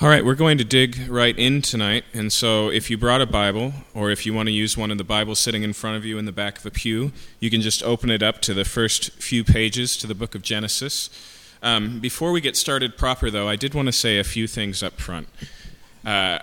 All right, we're going to dig right in tonight. And so, if you brought a Bible, or if you want to use one of the Bibles sitting in front of you in the back of a pew, you can just open it up to the first few pages to the book of Genesis. Um, before we get started proper, though, I did want to say a few things up front. Uh,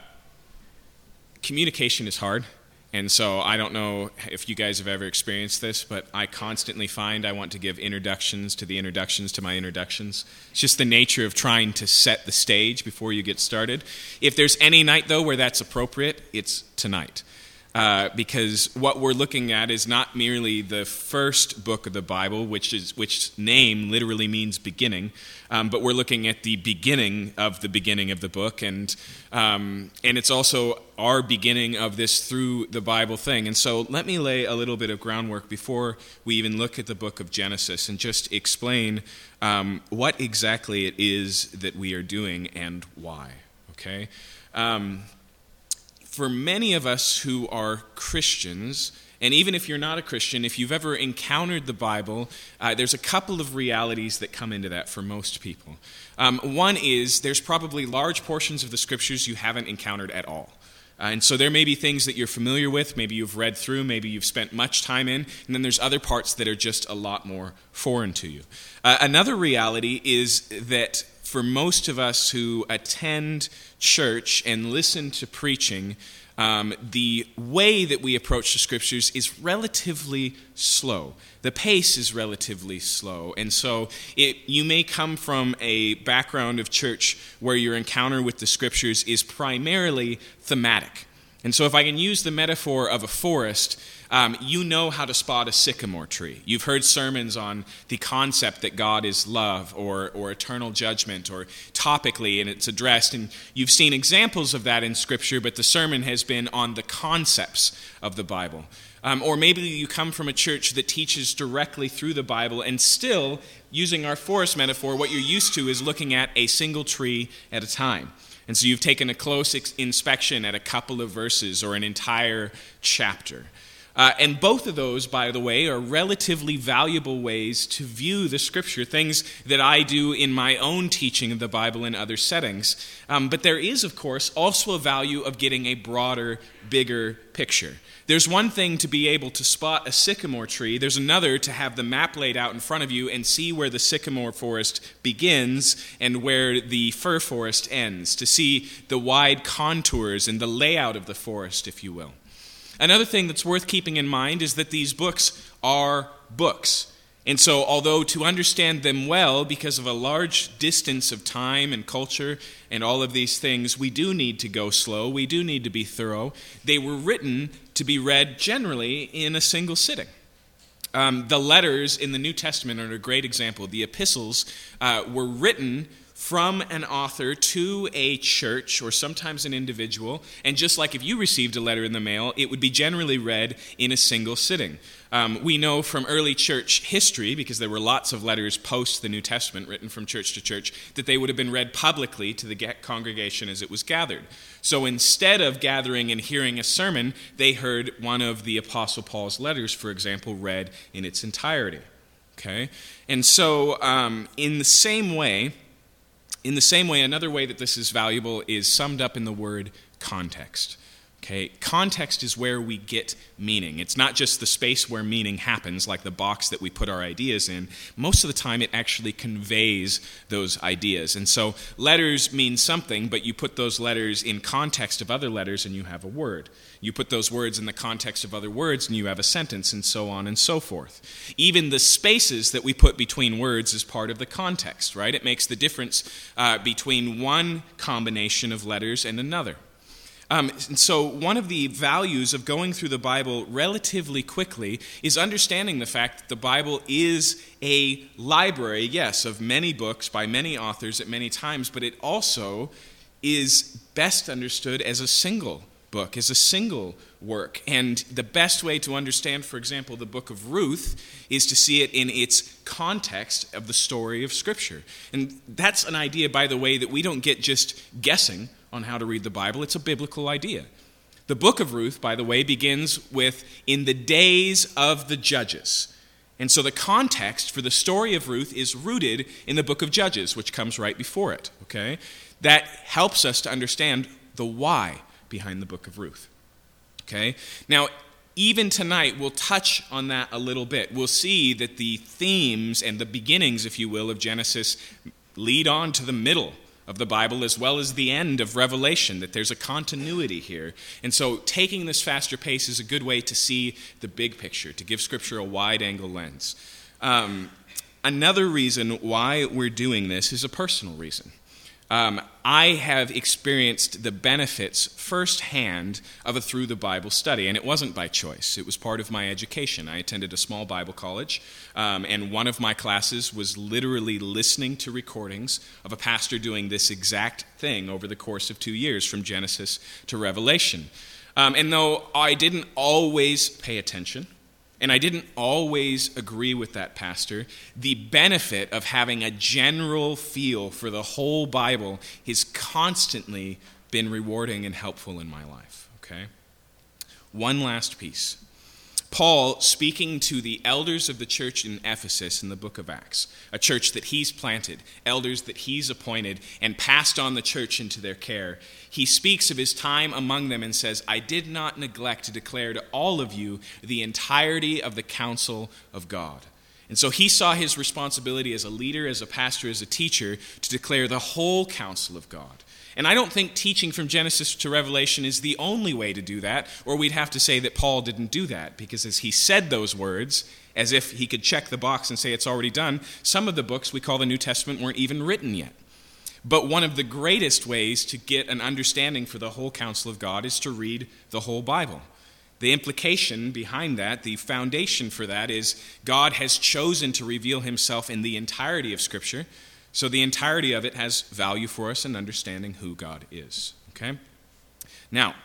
communication is hard. And so I don't know if you guys have ever experienced this, but I constantly find I want to give introductions to the introductions to my introductions. It's just the nature of trying to set the stage before you get started. If there's any night, though, where that's appropriate, it's tonight. Uh, because what we're looking at is not merely the first book of the Bible, which is which name literally means beginning, um, but we're looking at the beginning of the beginning of the book, and um, and it's also our beginning of this through the Bible thing. And so, let me lay a little bit of groundwork before we even look at the book of Genesis, and just explain um, what exactly it is that we are doing and why. Okay. For many of us who are Christians, and even if you're not a Christian, if you've ever encountered the Bible, uh, there's a couple of realities that come into that for most people. Um, one is there's probably large portions of the scriptures you haven't encountered at all. Uh, and so there may be things that you're familiar with, maybe you've read through, maybe you've spent much time in, and then there's other parts that are just a lot more foreign to you. Uh, another reality is that for most of us who attend church and listen to preaching, um, the way that we approach the scriptures is relatively slow. The pace is relatively slow. And so it, you may come from a background of church where your encounter with the scriptures is primarily thematic. And so, if I can use the metaphor of a forest, um, you know how to spot a sycamore tree. You've heard sermons on the concept that God is love or, or eternal judgment or topically, and it's addressed. And you've seen examples of that in Scripture, but the sermon has been on the concepts of the Bible. Um, or maybe you come from a church that teaches directly through the Bible, and still, using our forest metaphor, what you're used to is looking at a single tree at a time. And so you've taken a close inspection at a couple of verses or an entire chapter. Uh, and both of those, by the way, are relatively valuable ways to view the scripture, things that I do in my own teaching of the Bible in other settings. Um, but there is, of course, also a value of getting a broader, bigger picture. There's one thing to be able to spot a sycamore tree, there's another to have the map laid out in front of you and see where the sycamore forest begins and where the fir forest ends, to see the wide contours and the layout of the forest, if you will. Another thing that's worth keeping in mind is that these books are books. And so, although to understand them well, because of a large distance of time and culture and all of these things, we do need to go slow, we do need to be thorough, they were written to be read generally in a single sitting. Um, the letters in the New Testament are a great example. The epistles uh, were written from an author to a church or sometimes an individual. And just like if you received a letter in the mail, it would be generally read in a single sitting. Um, we know from early church history, because there were lots of letters post the New Testament written from church to church, that they would have been read publicly to the congregation as it was gathered. So instead of gathering and hearing a sermon, they heard one of the Apostle Paul's letters, for example, read in its entirety. Okay? And so, um, in the same way, in the same way, another way that this is valuable is summed up in the word context. Okay, context is where we get meaning. It's not just the space where meaning happens, like the box that we put our ideas in. Most of the time, it actually conveys those ideas. And so, letters mean something, but you put those letters in context of other letters and you have a word. You put those words in the context of other words and you have a sentence, and so on and so forth. Even the spaces that we put between words is part of the context, right? It makes the difference uh, between one combination of letters and another. Um, and so, one of the values of going through the Bible relatively quickly is understanding the fact that the Bible is a library, yes, of many books by many authors at many times, but it also is best understood as a single book, as a single work. And the best way to understand, for example, the book of Ruth is to see it in its context of the story of Scripture. And that's an idea, by the way, that we don't get just guessing on how to read the Bible. It's a biblical idea. The book of Ruth, by the way, begins with in the days of the judges. And so the context for the story of Ruth is rooted in the book of Judges, which comes right before it, okay? that helps us to understand the why behind the book of Ruth. Okay? Now, even tonight, we'll touch on that a little bit. We'll see that the themes and the beginnings, if you will, of Genesis lead on to the middle of the Bible as well as the end of Revelation, that there's a continuity here. And so, taking this faster pace is a good way to see the big picture, to give Scripture a wide angle lens. Um, another reason why we're doing this is a personal reason. Um, I have experienced the benefits firsthand of a through the Bible study, and it wasn't by choice. It was part of my education. I attended a small Bible college, um, and one of my classes was literally listening to recordings of a pastor doing this exact thing over the course of two years from Genesis to Revelation. Um, and though I didn't always pay attention, and I didn't always agree with that pastor, the benefit of having a general feel for the whole Bible has constantly been rewarding and helpful in my life. Okay? One last piece. Paul speaking to the elders of the church in Ephesus in the book of Acts, a church that he's planted, elders that he's appointed, and passed on the church into their care. He speaks of his time among them and says, I did not neglect to declare to all of you the entirety of the counsel of God. And so he saw his responsibility as a leader, as a pastor, as a teacher to declare the whole counsel of God. And I don't think teaching from Genesis to Revelation is the only way to do that, or we'd have to say that Paul didn't do that, because as he said those words, as if he could check the box and say it's already done, some of the books we call the New Testament weren't even written yet. But one of the greatest ways to get an understanding for the whole counsel of God is to read the whole Bible. The implication behind that, the foundation for that, is God has chosen to reveal himself in the entirety of Scripture so the entirety of it has value for us in understanding who God is. Okay? Now,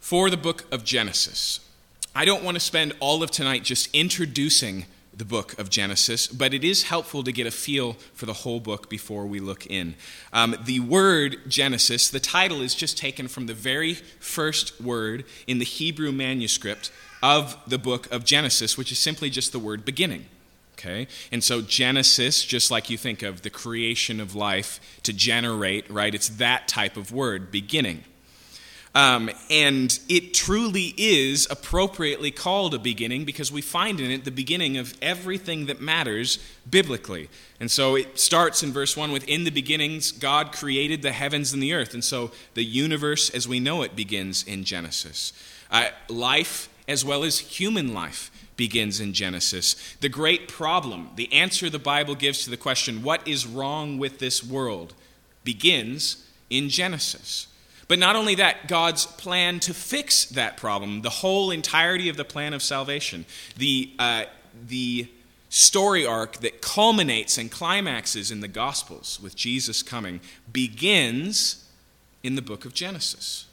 for the book of Genesis, I don't want to spend all of tonight just introducing the book of Genesis, but it is helpful to get a feel for the whole book before we look in. Um, the word Genesis, the title is just taken from the very first word in the Hebrew manuscript of the book of Genesis, which is simply just the word beginning. Okay? And so Genesis, just like you think of the creation of life to generate, right? It's that type of word, beginning. Um, and it truly is appropriately called a beginning because we find in it the beginning of everything that matters biblically. And so it starts in verse 1 with In the beginnings, God created the heavens and the earth. And so the universe as we know it begins in Genesis. Uh, life as well as human life begins in Genesis. The great problem, the answer the Bible gives to the question, what is wrong with this world, begins in Genesis. But not only that, God's plan to fix that problem, the whole entirety of the plan of salvation, the, uh, the story arc that culminates and climaxes in the Gospels with Jesus coming, begins in the book of Genesis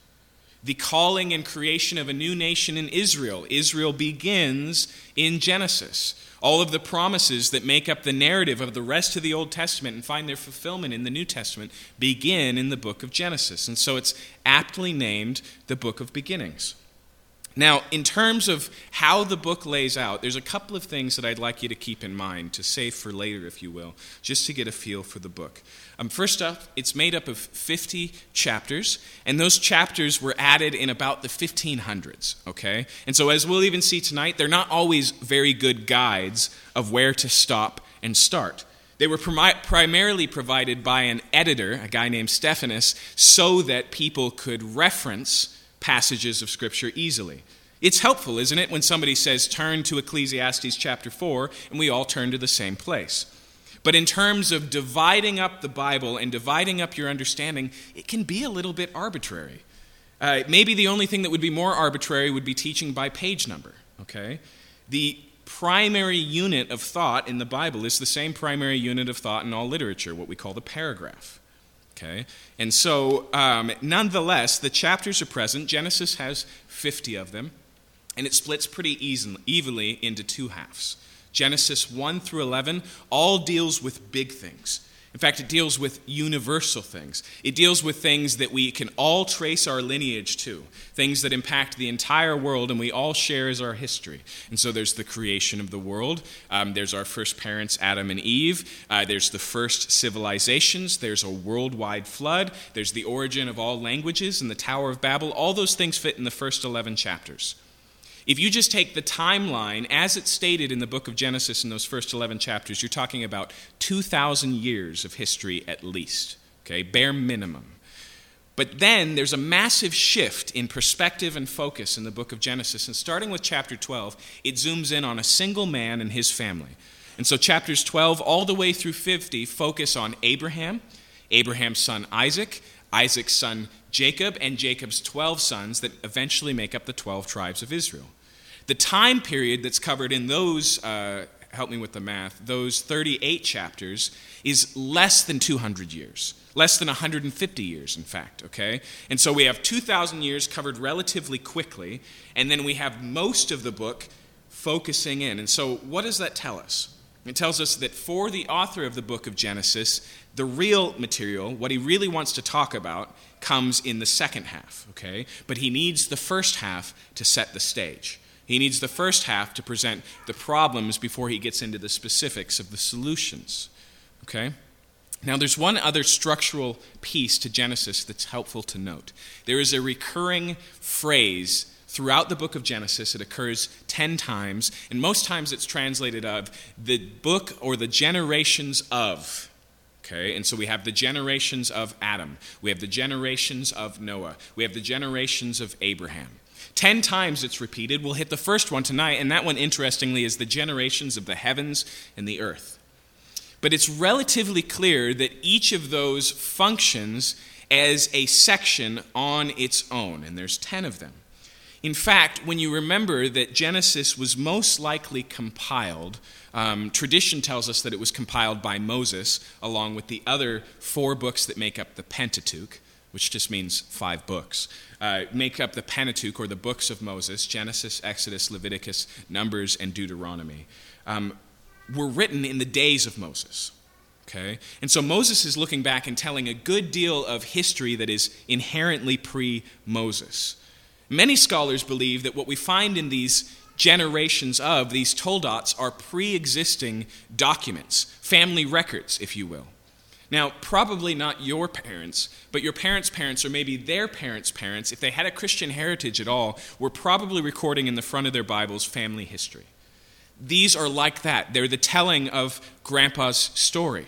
the calling and creation of a new nation in Israel. Israel begins in Genesis. All of the promises that make up the narrative of the rest of the Old Testament and find their fulfillment in the New Testament begin in the book of Genesis. And so it's aptly named the book of beginnings. Now, in terms of how the book lays out, there's a couple of things that I'd like you to keep in mind, to save for later, if you will, just to get a feel for the book. Um, first up, it's made up of 50 chapters, and those chapters were added in about the 1500s, okay? And so, as we'll even see tonight, they're not always very good guides of where to stop and start. They were primarily provided by an editor, a guy named Stephanus, so that people could reference passages of Scripture easily. It's helpful, isn't it, when somebody says, turn to Ecclesiastes chapter 4, and we all turn to the same place. But in terms of dividing up the Bible and dividing up your understanding, it can be a little bit arbitrary. Uh, maybe the only thing that would be more arbitrary would be teaching by page number, okay? The primary unit of thought in the Bible is the same primary unit of thought in all literature, what we call the paragraph. Okay? And so, um, nonetheless, the chapters are present. Genesis has 50 of them, and it splits pretty easily, evenly into two halves. Genesis 1 through 11 all deals with big things. In fact, it deals with universal things. It deals with things that we can all trace our lineage to, things that impact the entire world and we all share as our history. And so there's the creation of the world, um, there's our first parents, Adam and Eve, uh, there's the first civilizations, there's a worldwide flood, there's the origin of all languages and the Tower of Babel. All those things fit in the first 11 chapters. If you just take the timeline as it's stated in the book of Genesis in those first 11 chapters, you're talking about 2,000 years of history at least, okay, bare minimum. But then there's a massive shift in perspective and focus in the book of Genesis. And starting with chapter 12, it zooms in on a single man and his family. And so chapters 12 all the way through 50 focus on Abraham, Abraham's son Isaac, Isaac's son Jacob, and Jacob's 12 sons that eventually make up the 12 tribes of Israel. The time period that's covered in those, uh, help me with the math, those 38 chapters is less than 200 years. Less than 150 years, in fact, okay? And so we have 2,000 years covered relatively quickly, and then we have most of the book focusing in. And so, what does that tell us? It tells us that for the author of the book of Genesis, the real material, what he really wants to talk about, comes in the second half, okay? But he needs the first half to set the stage. He needs the first half to present the problems before he gets into the specifics of the solutions. Okay? Now, there's one other structural piece to Genesis that's helpful to note. There is a recurring phrase throughout the book of Genesis. It occurs 10 times, and most times it's translated of the book or the generations of. Okay, and so we have the generations of Adam, we have the generations of Noah, we have the generations of Abraham. Ten times it's repeated. We'll hit the first one tonight, and that one, interestingly, is the generations of the heavens and the earth. But it's relatively clear that each of those functions as a section on its own, and there's ten of them. In fact, when you remember that Genesis was most likely compiled, um, tradition tells us that it was compiled by Moses along with the other four books that make up the Pentateuch which just means five books, uh, make up the Pentateuch or the books of Moses Genesis, Exodus, Leviticus, Numbers, and Deuteronomy um, were written in the days of Moses. Okay? And so Moses is looking back and telling a good deal of history that is inherently pre Moses. Many scholars believe that what we find in these generations of these toledots are pre existing documents, family records, if you will. Now, probably not your parents, but your parents' parents, or maybe their parents' parents, if they had a Christian heritage at all, were probably recording in the front of their Bibles family history. These are like that. They're the telling of Grandpa's story.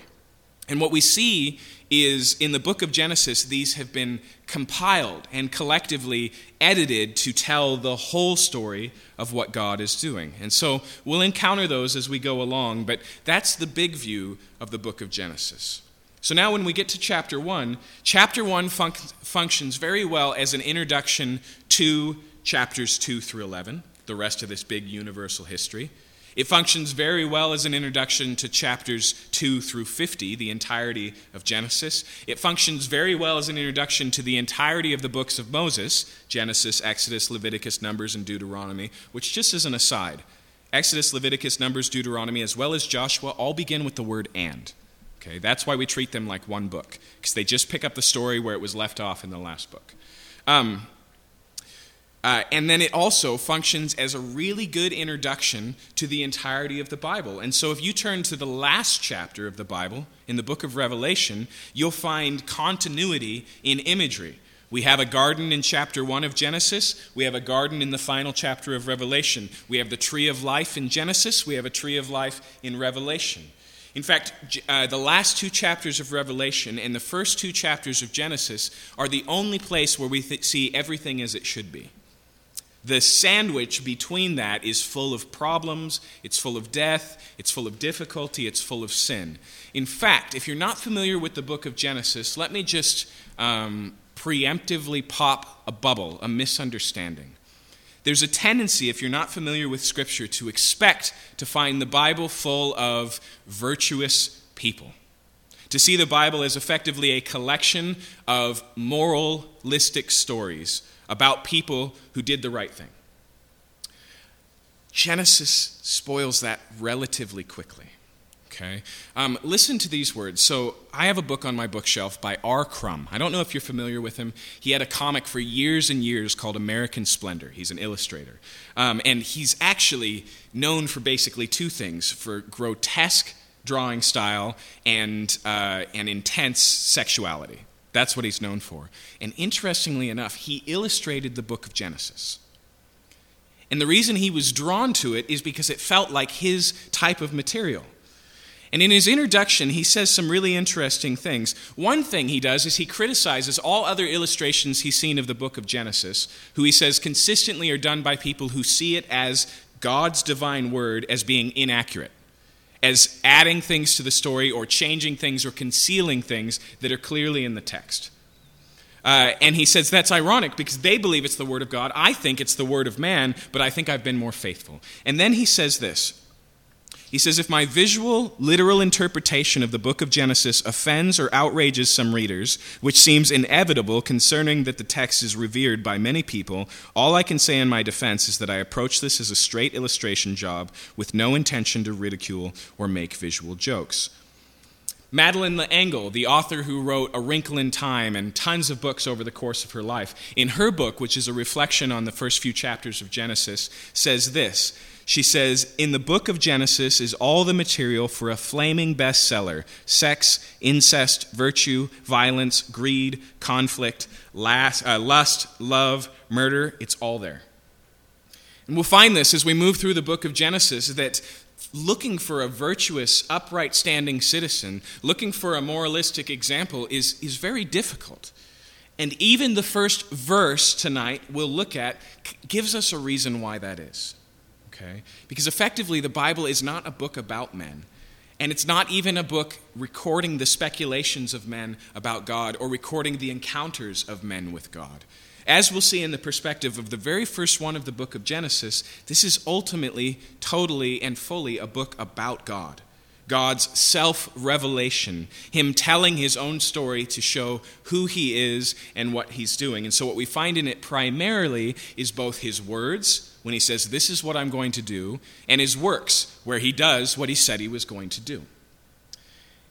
And what we see is in the book of Genesis, these have been compiled and collectively edited to tell the whole story of what God is doing. And so we'll encounter those as we go along, but that's the big view of the book of Genesis. So now, when we get to chapter 1, chapter 1 functions very well as an introduction to chapters 2 through 11, the rest of this big universal history. It functions very well as an introduction to chapters 2 through 50, the entirety of Genesis. It functions very well as an introduction to the entirety of the books of Moses Genesis, Exodus, Leviticus, Numbers, and Deuteronomy, which, just as an aside, Exodus, Leviticus, Numbers, Deuteronomy, as well as Joshua all begin with the word and. Okay, that's why we treat them like one book, because they just pick up the story where it was left off in the last book. Um, uh, and then it also functions as a really good introduction to the entirety of the Bible. And so, if you turn to the last chapter of the Bible, in the book of Revelation, you'll find continuity in imagery. We have a garden in chapter 1 of Genesis. We have a garden in the final chapter of Revelation. We have the tree of life in Genesis. We have a tree of life in Revelation. In fact, uh, the last two chapters of Revelation and the first two chapters of Genesis are the only place where we th- see everything as it should be. The sandwich between that is full of problems, it's full of death, it's full of difficulty, it's full of sin. In fact, if you're not familiar with the book of Genesis, let me just um, preemptively pop a bubble, a misunderstanding. There's a tendency, if you're not familiar with Scripture, to expect to find the Bible full of virtuous people. To see the Bible as effectively a collection of moralistic stories about people who did the right thing. Genesis spoils that relatively quickly. Okay? Um, listen to these words. So, I have a book on my bookshelf by R. Crumb. I don't know if you're familiar with him. He had a comic for years and years called American Splendor. He's an illustrator. Um, and he's actually known for basically two things for grotesque drawing style and, uh, and intense sexuality. That's what he's known for. And interestingly enough, he illustrated the book of Genesis. And the reason he was drawn to it is because it felt like his type of material. And in his introduction, he says some really interesting things. One thing he does is he criticizes all other illustrations he's seen of the book of Genesis, who he says consistently are done by people who see it as God's divine word as being inaccurate, as adding things to the story or changing things or concealing things that are clearly in the text. Uh, and he says that's ironic because they believe it's the word of God. I think it's the word of man, but I think I've been more faithful. And then he says this he says, If my visual, literal interpretation of the book of Genesis offends or outrages some readers, which seems inevitable concerning that the text is revered by many people, all I can say in my defense is that I approach this as a straight illustration job with no intention to ridicule or make visual jokes. Madeleine L'Engle, the author who wrote A Wrinkle in Time and tons of books over the course of her life, in her book, which is a reflection on the first few chapters of Genesis, says this she says, In the book of Genesis is all the material for a flaming bestseller sex, incest, virtue, violence, greed, conflict, last, uh, lust, love, murder. It's all there. And we'll find this as we move through the book of Genesis that looking for a virtuous, upright standing citizen, looking for a moralistic example, is, is very difficult. And even the first verse tonight we'll look at gives us a reason why that is okay? Because effectively, the Bible is not a book about men. And it's not even a book recording the speculations of men about God or recording the encounters of men with God. As we'll see in the perspective of the very first one of the book of Genesis, this is ultimately, totally, and fully a book about God. God's self revelation, Him telling His own story to show who He is and what He's doing. And so, what we find in it primarily is both His words, when He says, This is what I'm going to do, and His works, where He does what He said He was going to do.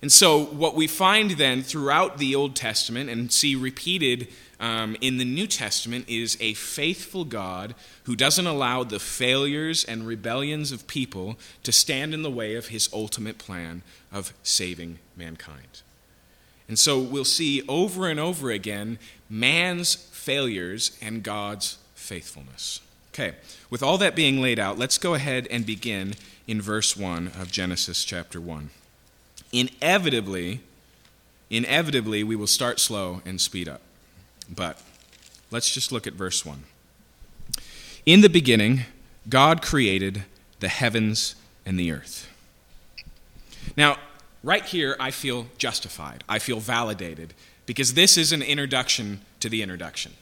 And so, what we find then throughout the Old Testament and see repeated um, in the New Testament is a faithful God who doesn't allow the failures and rebellions of people to stand in the way of his ultimate plan of saving mankind. And so we'll see over and over again man's failures and God's faithfulness. Okay, with all that being laid out, let's go ahead and begin in verse 1 of Genesis chapter 1. Inevitably, inevitably, we will start slow and speed up. But let's just look at verse 1. In the beginning, God created the heavens and the earth. Now, right here, I feel justified. I feel validated because this is an introduction to the introduction.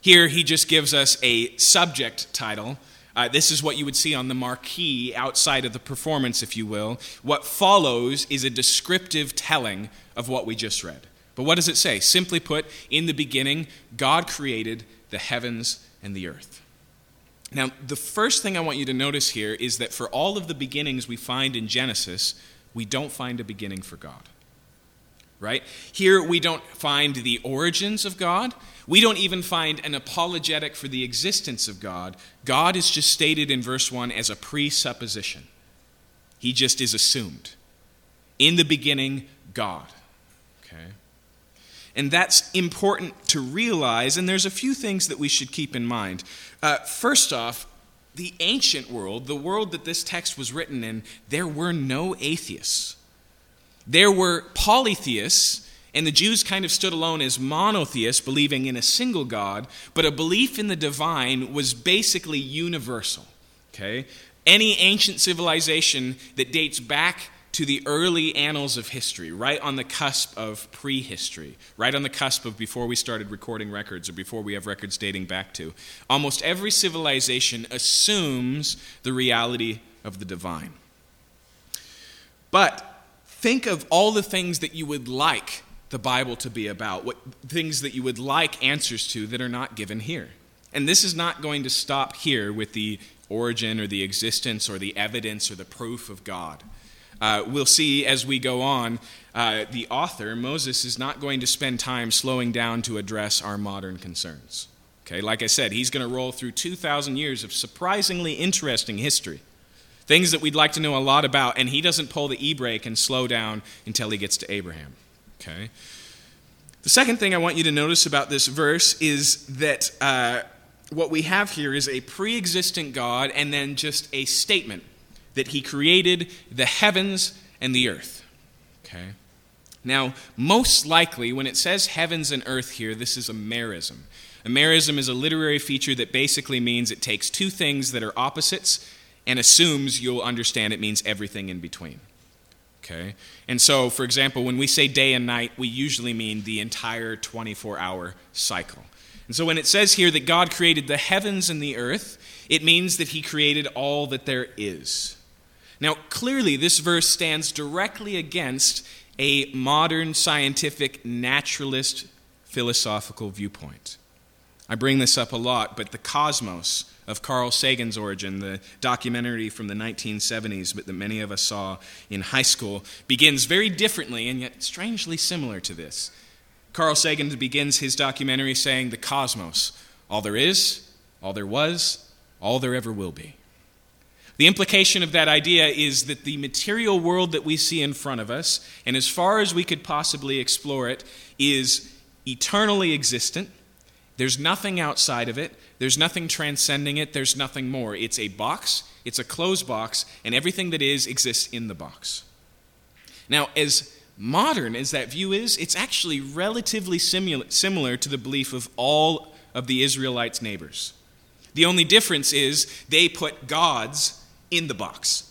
Here, he just gives us a subject title. Uh, this is what you would see on the marquee outside of the performance, if you will. What follows is a descriptive telling of what we just read. But what does it say? Simply put, in the beginning, God created the heavens and the earth. Now, the first thing I want you to notice here is that for all of the beginnings we find in Genesis, we don't find a beginning for God. Right? Here we don't find the origins of God. We don't even find an apologetic for the existence of God. God is just stated in verse 1 as a presupposition. He just is assumed. In the beginning, God. Okay? And that's important to realize, and there's a few things that we should keep in mind. Uh, first off, the ancient world, the world that this text was written in, there were no atheists. There were polytheists, and the Jews kind of stood alone as monotheists, believing in a single God, but a belief in the divine was basically universal. Okay? Any ancient civilization that dates back to the early annals of history, right on the cusp of prehistory, right on the cusp of before we started recording records or before we have records dating back to. Almost every civilization assumes the reality of the divine. But think of all the things that you would like the Bible to be about, what things that you would like answers to that are not given here. And this is not going to stop here with the origin or the existence or the evidence or the proof of God. uh, we'll see as we go on, uh, the author, Moses, is not going to spend time slowing down to address our modern concerns. Okay, like I said, he's going to roll through 2,000 years of surprisingly interesting history, things that we'd like to know a lot about, and he doesn't pull the e brake and slow down until he gets to Abraham. Okay? The second thing I want you to notice about this verse is that uh, what we have here is a pre existent God and then just a statement that he created the heavens and the earth. Okay? Now, most likely, when it says heavens and earth here, this is a merism. A merism is a literary feature that basically means it takes two things that are opposites and assumes you'll understand it means everything in between. Okay? And so, for example, when we say day and night, we usually mean the entire 24 hour cycle. And so, when it says here that God created the heavens and the earth, it means that He created all that there is. Now, clearly, this verse stands directly against a modern scientific naturalist philosophical viewpoint. I bring this up a lot, but the cosmos of Carl Sagan's origin, the documentary from the 1970s, but that many of us saw in high school, begins very differently and yet strangely similar to this. Carl Sagan begins his documentary saying, The cosmos, all there is, all there was, all there ever will be. The implication of that idea is that the material world that we see in front of us, and as far as we could possibly explore it, is eternally existent there's nothing outside of it, there's nothing transcending it, there's nothing more. It's a box, it's a closed box, and everything that is exists in the box. Now, as modern as that view is, it's actually relatively similar to the belief of all of the Israelites' neighbors. The only difference is they put gods in the box.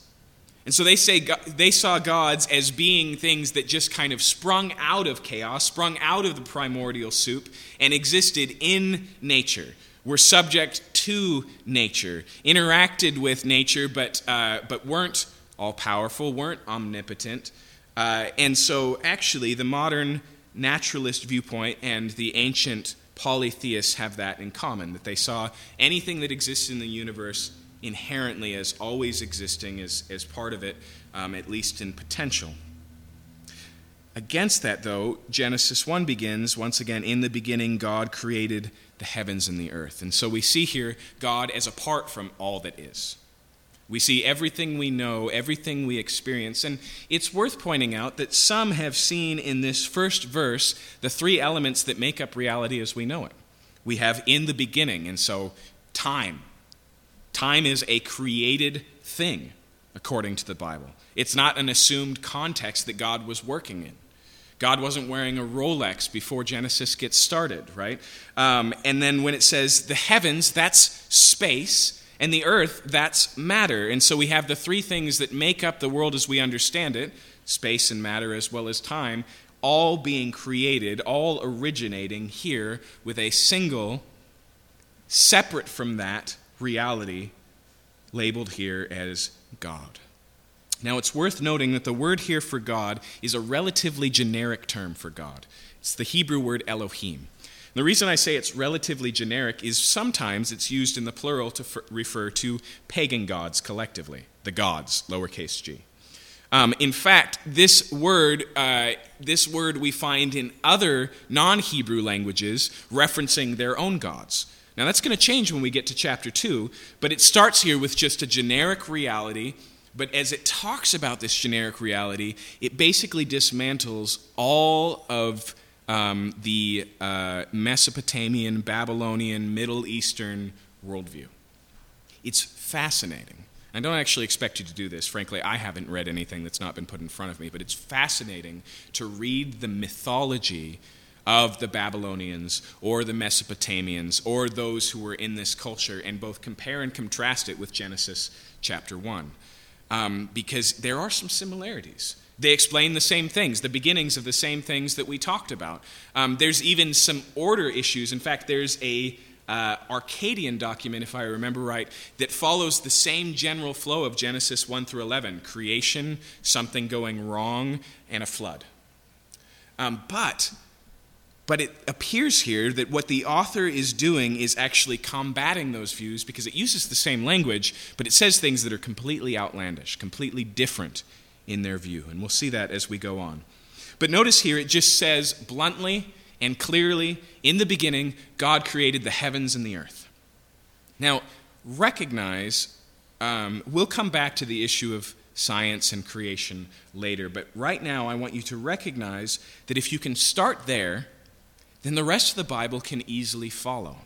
And so they say they saw gods as being things that just kind of sprung out of chaos, sprung out of the primordial soup, and existed in nature, were subject to nature, interacted with nature, but, uh, but weren't all powerful, weren't omnipotent. Uh, and so, actually, the modern naturalist viewpoint and the ancient polytheists have that in common that they saw anything that exists in the universe inherently as always existing as, as part of it, um, at least in potential. Against that, though, Genesis 1 begins once again, in the beginning, God created the heavens and the earth. And so we see here God as apart from all that is. We see everything we know, everything we experience. And it's worth pointing out that some have seen in this first verse the three elements that make up reality as we know it. We have in the beginning, and so time, Time is a created thing, according to the Bible. It's not an assumed context that God was working in. God wasn't wearing a Rolex before Genesis gets started, right? Um, and then when it says the heavens, that's space, and the earth, that's matter. And so we have the three things that make up the world as we understand it space and matter, as well as time, all being created, all originating here with a single, separate from that, reality labeled here as God. Now, it's worth noting that the word here for God is a relatively generic term for God. It's the Hebrew word Elohim. The reason I say it's relatively generic is sometimes it's used in the plural to refer to pagan gods collectively, the gods, lowercase g. Um, in fact, this word, uh, this word we find in other non-Hebrew languages referencing their own gods. Now, that's going to change when we get to chapter 2, but it starts here with just a generic reality. But as it talks about this generic reality, it basically dismantles all of um, the uh, Mesopotamian, Babylonian, Middle Eastern worldview. It's fascinating. I don't actually expect you to do this. Frankly, I haven't read anything that's not been put in front of me, but it's fascinating to read the mythology of the Babylonians or the Mesopotamians or those who were in this culture and both compare and contrast it with Genesis chapter 1. Um, because there are some similarities. They explain the same things, the beginnings of the same things that we talked about. Um, there's even some order issues. In fact, there's a uh, Akkadian document, if I remember right, that follows the same general flow of Genesis 1 through 11 creation, something going wrong, and a flood. Um, but but it appears here that what the author is doing is actually combating those views because it uses the same language, but it says things that are completely outlandish, completely different in their view. And we'll see that as we go on. But notice here, it just says bluntly and clearly in the beginning, God created the heavens and the earth. Now, recognize, um, we'll come back to the issue of science and creation later, but right now I want you to recognize that if you can start there, then the rest of the Bible can easily follow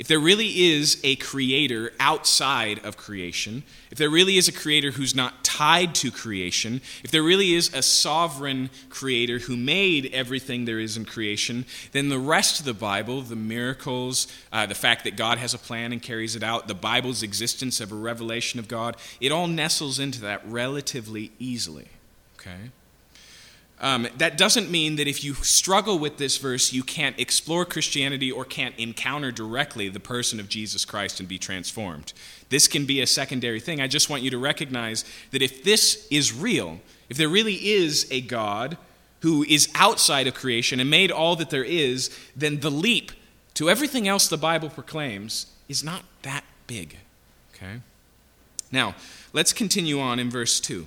if there really is a creator outside of creation, if there really is a creator who's not tied to creation, if there really is a sovereign creator who made everything there is in creation, then the rest of the Bible, the miracles, uh, the fact that God has a plan and carries it out, the Bible's existence of a revelation of God, it all nestles into that relatively easily. Okay? Um, that doesn't mean that if you struggle with this verse, you can't explore Christianity or can't encounter directly the person of Jesus Christ and be transformed. This can be a secondary thing. I just want you to recognize that if this is real, if there really is a God who is outside of creation and made all that there is, then the leap to everything else the Bible proclaims is not that big. Okay? Now, let's continue on in verse 2.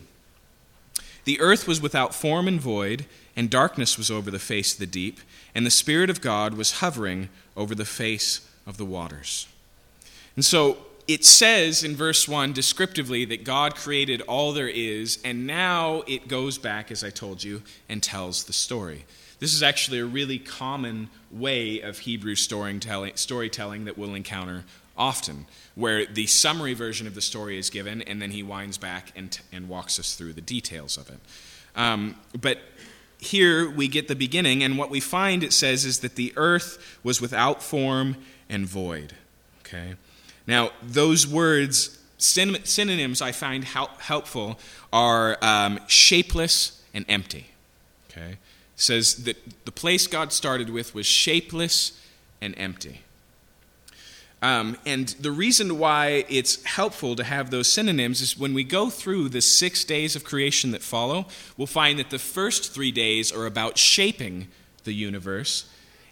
The earth was without form and void, and darkness was over the face of the deep, and the Spirit of God was hovering over the face of the waters. And so it says in verse 1 descriptively that God created all there is, and now it goes back, as I told you, and tells the story. This is actually a really common way of Hebrew storytelling that we'll encounter often, where the summary version of the story is given, and then he winds back and, and walks us through the details of it. Um, but here we get the beginning, and what we find it says is that the earth was without form and void. Okay? Now, those words, synonyms I find helpful, are um, shapeless and empty. Okay? It says that the place God started with was shapeless and empty. Um, and the reason why it's helpful to have those synonyms is when we go through the six days of creation that follow, we'll find that the first three days are about shaping the universe,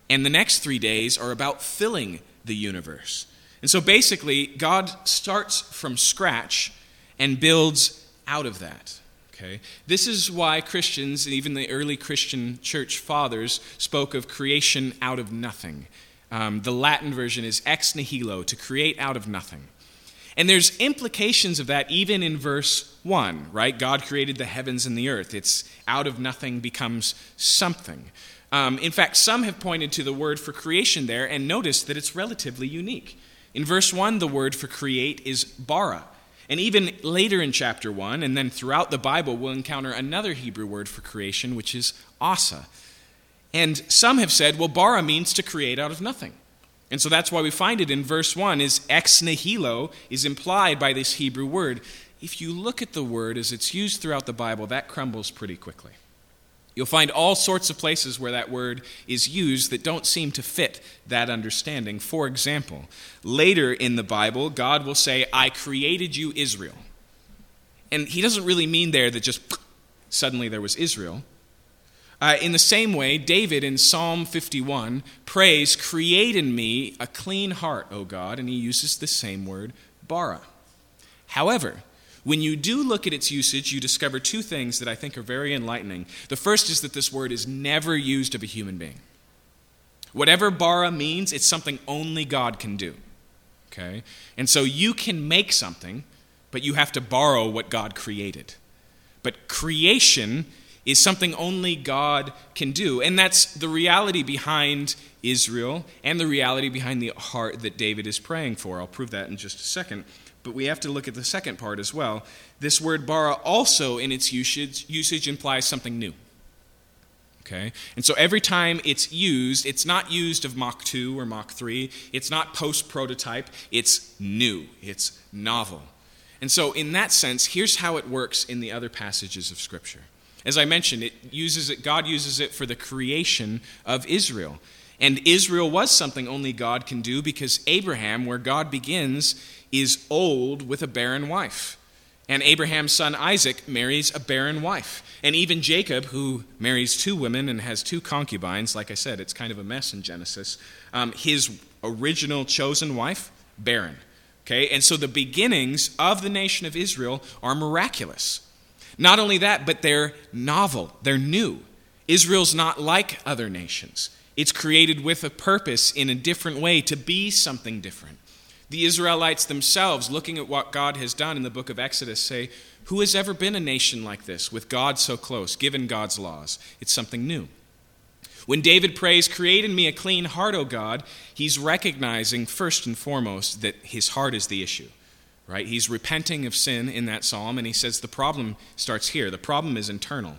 and the next three days are about filling the universe. And so basically, God starts from scratch and builds out of that. Okay? This is why Christians, and even the early Christian church fathers, spoke of creation out of nothing. Um, the Latin version is ex nihilo, to create out of nothing. And there's implications of that even in verse 1, right? God created the heavens and the earth. It's out of nothing becomes something. Um, in fact, some have pointed to the word for creation there and noticed that it's relatively unique. In verse 1, the word for create is bara. And even later in chapter 1, and then throughout the Bible, we'll encounter another Hebrew word for creation, which is asa. And some have said, well, bara means to create out of nothing. And so that's why we find it in verse 1 is ex nihilo is implied by this Hebrew word. If you look at the word as it's used throughout the Bible, that crumbles pretty quickly. You'll find all sorts of places where that word is used that don't seem to fit that understanding. For example, later in the Bible, God will say, I created you, Israel. And he doesn't really mean there that just suddenly there was Israel. Uh, in the same way, David in Psalm 51 prays, Create in me a clean heart, O God, and he uses the same word, bara. However, when you do look at its usage, you discover two things that I think are very enlightening. The first is that this word is never used of a human being. Whatever bara means, it's something only God can do. Okay? And so you can make something, but you have to borrow what God created. But creation is something only God can do. And that's the reality behind Israel and the reality behind the heart that David is praying for. I'll prove that in just a second. But we have to look at the second part as well. This word bara also, in its usage, usage implies something new. Okay? And so every time it's used, it's not used of Mach 2 or Mach 3. It's not post prototype. It's new. It's novel. And so, in that sense, here's how it works in the other passages of Scripture. As I mentioned, it uses it, God uses it for the creation of Israel. And Israel was something only God can do because Abraham, where God begins, is old with a barren wife. And Abraham's son Isaac marries a barren wife. And even Jacob, who marries two women and has two concubines, like I said, it's kind of a mess in Genesis, um, his original chosen wife, barren. Okay? And so the beginnings of the nation of Israel are miraculous. Not only that, but they're novel, they're new. Israel's not like other nations. It's created with a purpose in a different way to be something different. The Israelites themselves, looking at what God has done in the book of Exodus, say, Who has ever been a nation like this, with God so close, given God's laws? It's something new. When David prays, Create in me a clean heart, O God, he's recognizing first and foremost that his heart is the issue. Right? He's repenting of sin in that psalm, and he says the problem starts here. The problem is internal.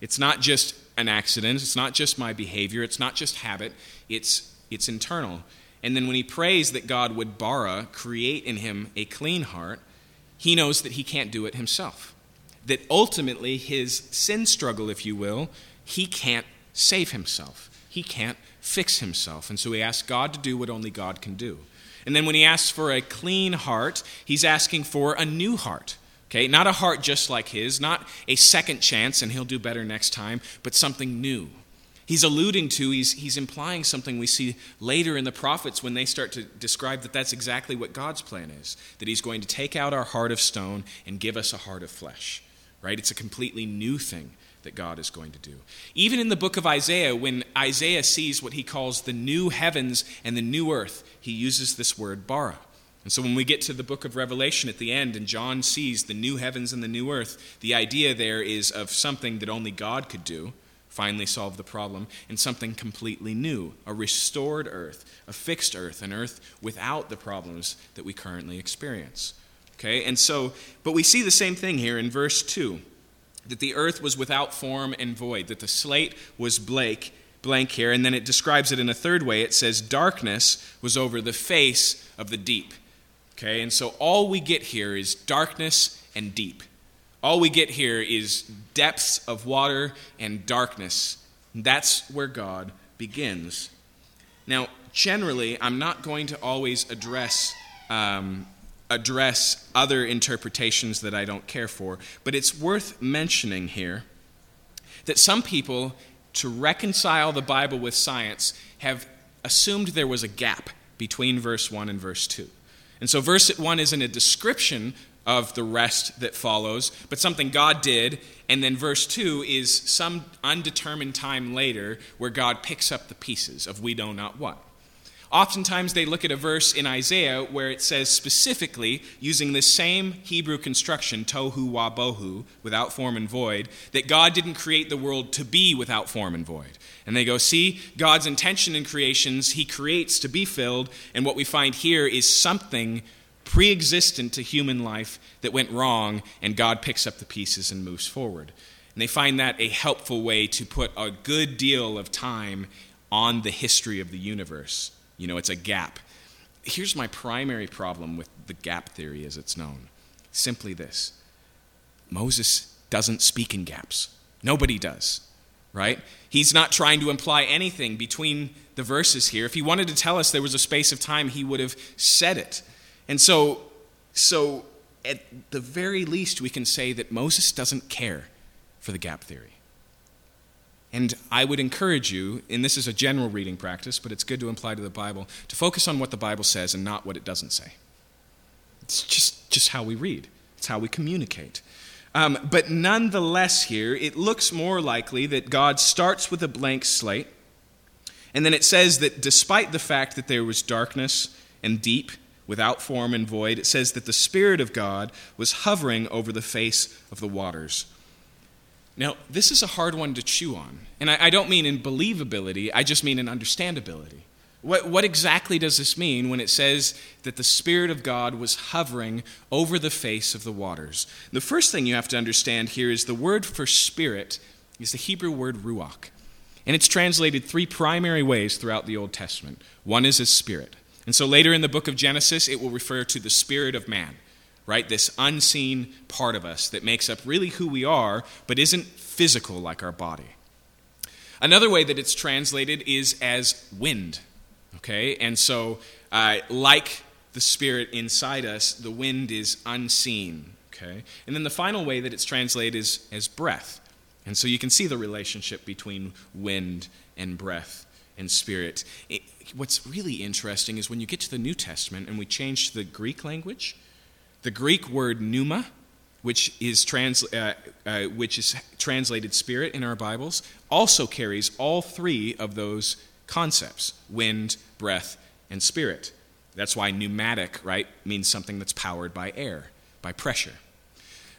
It's not just an accident, it's not just my behavior, it's not just habit, it's, it's internal. And then when he prays that God would bara, create in him a clean heart, he knows that he can't do it himself. That ultimately, his sin struggle, if you will, he can't save himself. He can't fix himself. And so he asks God to do what only God can do. And then when he asks for a clean heart, he's asking for a new heart. Okay, not a heart just like his, not a second chance and he'll do better next time, but something new. He's alluding to, he's, he's implying something we see later in the prophets when they start to describe that that's exactly what God's plan is that he's going to take out our heart of stone and give us a heart of flesh. Right? It's a completely new thing that God is going to do. Even in the book of Isaiah, when Isaiah sees what he calls the new heavens and the new earth, he uses this word bara. And so when we get to the book of Revelation at the end and John sees the new heavens and the new earth, the idea there is of something that only God could do, finally solve the problem, and something completely new a restored earth, a fixed earth, an earth without the problems that we currently experience. Okay, and so, but we see the same thing here in verse 2 that the earth was without form and void, that the slate was blank, blank here, and then it describes it in a third way. It says, Darkness was over the face of the deep. Okay, and so all we get here is darkness and deep. All we get here is depths of water and darkness. That's where God begins. Now, generally, I'm not going to always address um, address other interpretations that I don't care for, but it's worth mentioning here that some people, to reconcile the Bible with science, have assumed there was a gap between verse 1 and verse 2. And so, verse 1 isn't a description of the rest that follows, but something God did. And then verse 2 is some undetermined time later where God picks up the pieces of we know not what. Oftentimes, they look at a verse in Isaiah where it says specifically, using this same Hebrew construction, tohu wa bohu, without form and void, that God didn't create the world to be without form and void. And they go, see, God's intention in creations, He creates to be filled, and what we find here is something pre existent to human life that went wrong, and God picks up the pieces and moves forward. And they find that a helpful way to put a good deal of time on the history of the universe. You know, it's a gap. Here's my primary problem with the gap theory as it's known simply this Moses doesn't speak in gaps. Nobody does, right? He's not trying to imply anything between the verses here. If he wanted to tell us there was a space of time, he would have said it. And so, so at the very least, we can say that Moses doesn't care for the gap theory. And I would encourage you, and this is a general reading practice, but it's good to apply to the Bible, to focus on what the Bible says and not what it doesn't say. It's just, just how we read, it's how we communicate. Um, but nonetheless, here, it looks more likely that God starts with a blank slate, and then it says that despite the fact that there was darkness and deep, without form and void, it says that the Spirit of God was hovering over the face of the waters. Now, this is a hard one to chew on. And I, I, don't mean in believability, I just mean in understandability. What, what exactly does this mean when it says that the Spirit of God was hovering over the face of the waters? The first thing you have to understand here is the word for spirit is the Hebrew word ruach. And it's translated three primary ways throughout the Old Testament. One is as spirit. And so later in the book of Genesis, it will refer to the spirit of man right? This unseen part of us that makes up really who we are, but isn't physical like our body. Another way that it's translated is as wind, okay? And so, uh, like the spirit inside us, the wind is unseen, okay? And then the final way that it's translated is as breath. And so you can see the relationship between wind and breath and spirit. It, what's really interesting is when you get to the New Testament and we change to the Greek language, the Greek word pneuma which is, uh, uh, which is translated spirit in our Bibles, also carries all three of those concepts wind, breath, and spirit. That's why pneumatic, right, means something that's powered by air, by pressure.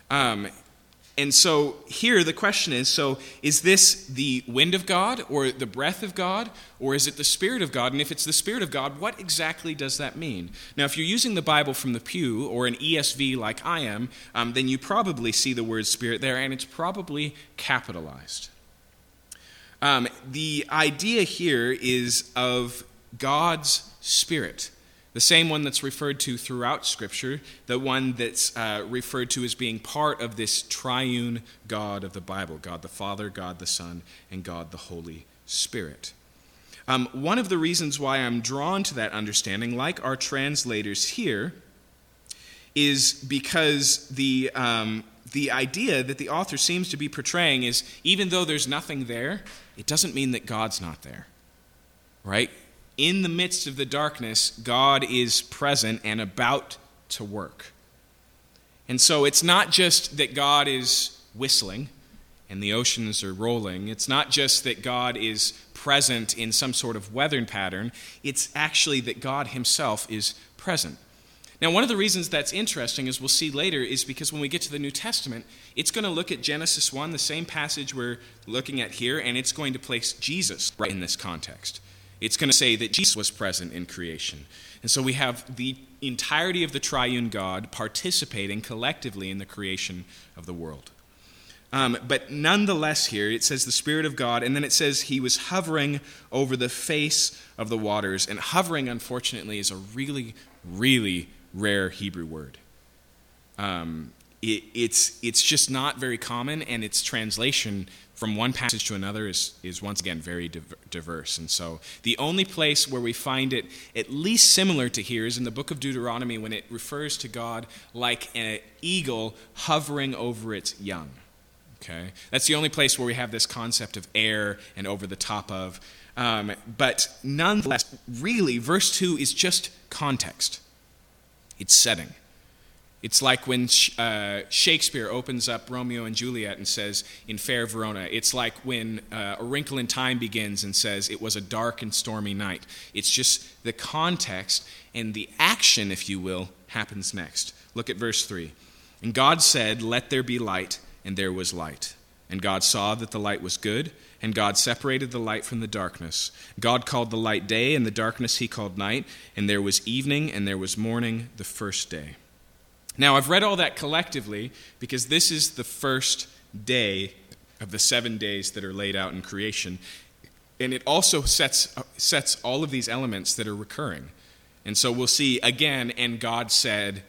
Um, and so here the question is so is this the wind of God or the breath of God or is it the Spirit of God? And if it's the Spirit of God, what exactly does that mean? Now, if you're using the Bible from the pew or an ESV like I am, um, then you probably see the word Spirit there and it's probably capitalized. Um, the idea here is of God's Spirit the same one that's referred to throughout Scripture, the one that's uh, referred to as being part of this triune God of the Bible God the Father, God the Son, and God the Holy Spirit. Um, one of the reasons why I'm drawn to that understanding, like our translators here, is because the, um, the idea that the author seems to be portraying is even though there's nothing there, it doesn't mean that God's not there. Right? In the midst of the darkness, God is present and about to work. And so it's not just that God is whistling and the oceans are rolling. It's not just that God is present in some sort of weather pattern. It's actually that God Himself is present. Now, one of the reasons that's interesting, as we'll see later, is because when we get to the New Testament, it's going to look at Genesis 1, the same passage we're looking at here, and it's going to place Jesus right in this context. It's going to say that Jesus was present in creation. And so we have the entirety of the triune God participating collectively in the creation of the world. Um, but nonetheless, here it says the Spirit of God, and then it says he was hovering over the face of the waters. And hovering, unfortunately, is a really, really rare Hebrew word. Um, it, it's, it's just not very common, and its translation from one passage to another is, is once again very diverse. And so the only place where we find it at least similar to here is in the book of Deuteronomy when it refers to God like an eagle hovering over its young. Okay? That's the only place where we have this concept of air and over the top of. Um, but nonetheless, really, verse 2 is just context, it's setting. It's like when uh, Shakespeare opens up Romeo and Juliet and says, in fair Verona. It's like when uh, A Wrinkle in Time begins and says, it was a dark and stormy night. It's just the context and the action, if you will, happens next. Look at verse 3. And God said, Let there be light, and there was light. And God saw that the light was good, and God separated the light from the darkness. God called the light day, and the darkness he called night, and there was evening, and there was morning the first day. Now, I've read all that collectively because this is the first day of the seven days that are laid out in creation. And it also sets, sets all of these elements that are recurring. And so we'll see again, and God said,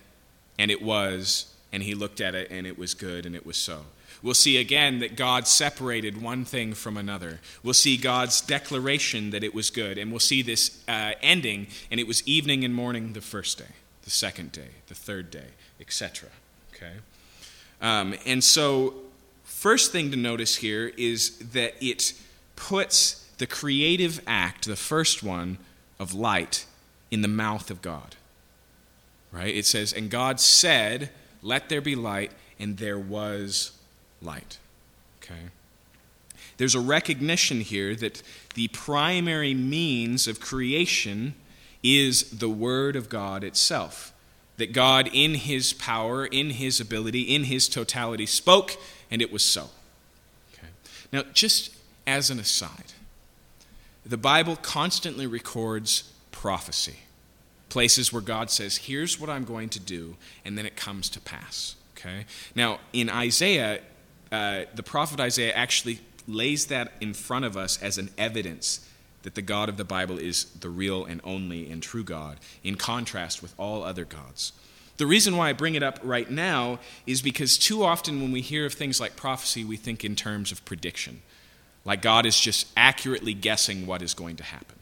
and it was, and he looked at it, and it was good, and it was so. We'll see again that God separated one thing from another. We'll see God's declaration that it was good, and we'll see this uh, ending, and it was evening and morning the first day, the second day, the third day etc. Okay? Um, and so, first thing to notice here is that it puts the creative act, the first one of light, in the mouth of God. Right? It says, And God said, Let there be light, and there was light. Okay? There's a recognition here that the primary means of creation is the Word of God itself that God, in his power, in his ability, in his totality, spoke, and it was so. Okay. Now, just as an aside, the Bible constantly records prophecy places where God says, Here's what I'm going to do, and then it comes to pass. Okay? Now, in Isaiah, uh, the prophet Isaiah actually lays that in front of us as an evidence that the God of the Bible is the real and only and true God, in contrast with all other gods. The reason why I bring it up right now is because too often when we hear of things like prophecy, we think in terms of prediction, like God is just accurately guessing what is going to happen.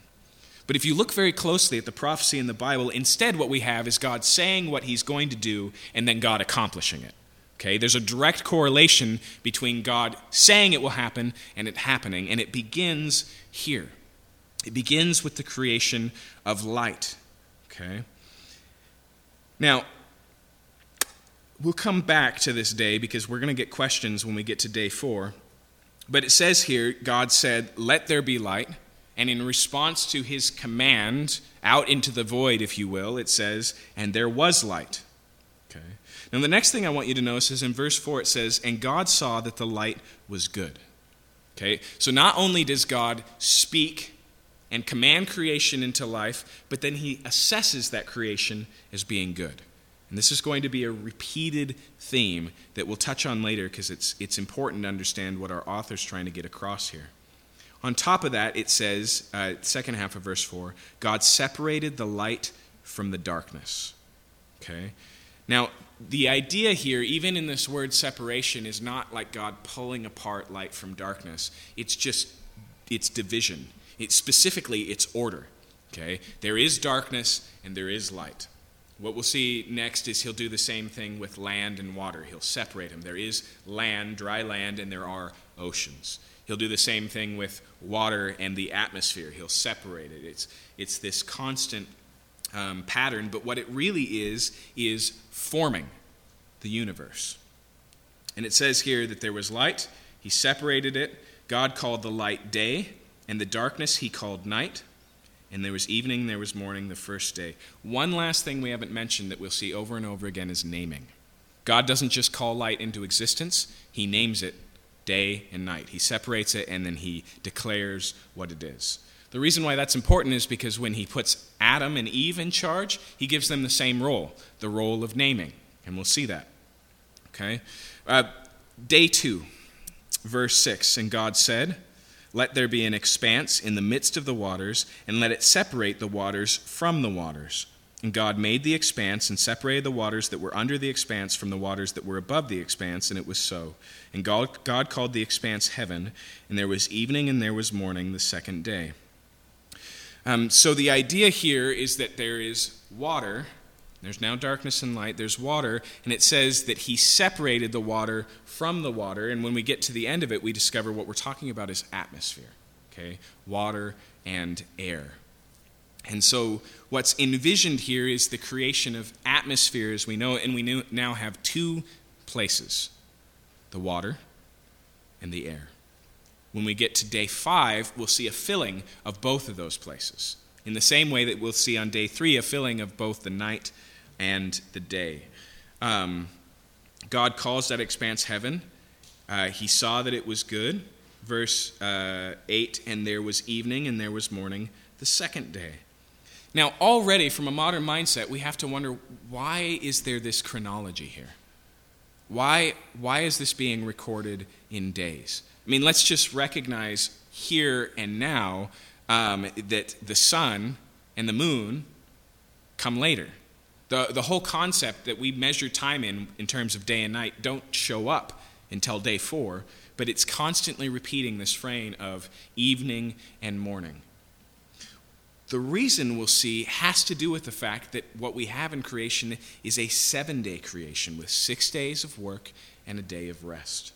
But if you look very closely at the prophecy in the Bible, instead what we have is God saying what he's going to do and then God accomplishing it. Okay? There's a direct correlation between God saying it will happen and it happening, and it begins here. It begins with the creation of light. Okay? Now, we'll come back to this day because we're going to get questions when we get to day four. But it says here, God said, Let there be light. And in response to his command, out into the void, if you will, it says, And there was light. Okay. Now, the next thing I want you to notice is in verse 4, it says, And God saw that the light was good. Okay. So not only does God speak and command creation into life, but then he assesses that creation as being good. And this is going to be a repeated theme that we'll touch on later because it's, it's important to understand what our author's trying to get across here. On top of that, it says, uh, second half of verse 4, God separated the light from the darkness. Okay? Now, the idea here, even in this word separation, is not like God pulling apart light from darkness. It's just, it's division. Specifically, it's order. Okay? There is darkness and there is light. What we'll see next is he'll do the same thing with land and water. He'll separate them. There is land, dry land, and there are oceans. He'll do the same thing with water and the atmosphere. He'll separate it. It's, it's this constant um, pattern, but what it really is, is forming the universe. And it says here that there was light, he separated it. God called the light day, and the darkness he called night. And there was evening, there was morning, the first day. One last thing we haven't mentioned that we'll see over and over again is naming. God doesn't just call light into existence, he names it day and night. He separates it and then he declares what it is. The reason why that's important is because when he puts Adam and Eve in charge, he gives them the same role, the role of naming. And we'll see that. Okay? Uh, day two, verse 6 And God said, Let there be an expanse in the midst of the waters, and let it separate the waters from the waters. And God made the expanse and separated the waters that were under the expanse from the waters that were above the expanse, and it was so. And God, God called the expanse heaven, and there was evening and there was morning the second day. Um, so the idea here is that there is water. There's now darkness and light. There's water, and it says that he separated the water from the water. And when we get to the end of it, we discover what we're talking about is atmosphere. Okay? Water and air. And so, what's envisioned here is the creation of atmosphere as we know it, and we now have two places the water and the air. When we get to day five, we'll see a filling of both of those places. In the same way that we'll see on day three a filling of both the night and the day. Um, God calls that expanse heaven. Uh, he saw that it was good. Verse uh, 8 And there was evening and there was morning the second day. Now, already from a modern mindset, we have to wonder why is there this chronology here? Why, why is this being recorded in days? I mean, let's just recognize here and now um, that the sun and the moon come later. The, the whole concept that we measure time in, in terms of day and night, don't show up until day four, but it's constantly repeating this frame of evening and morning. The reason we'll see has to do with the fact that what we have in creation is a seven day creation with six days of work and a day of rest.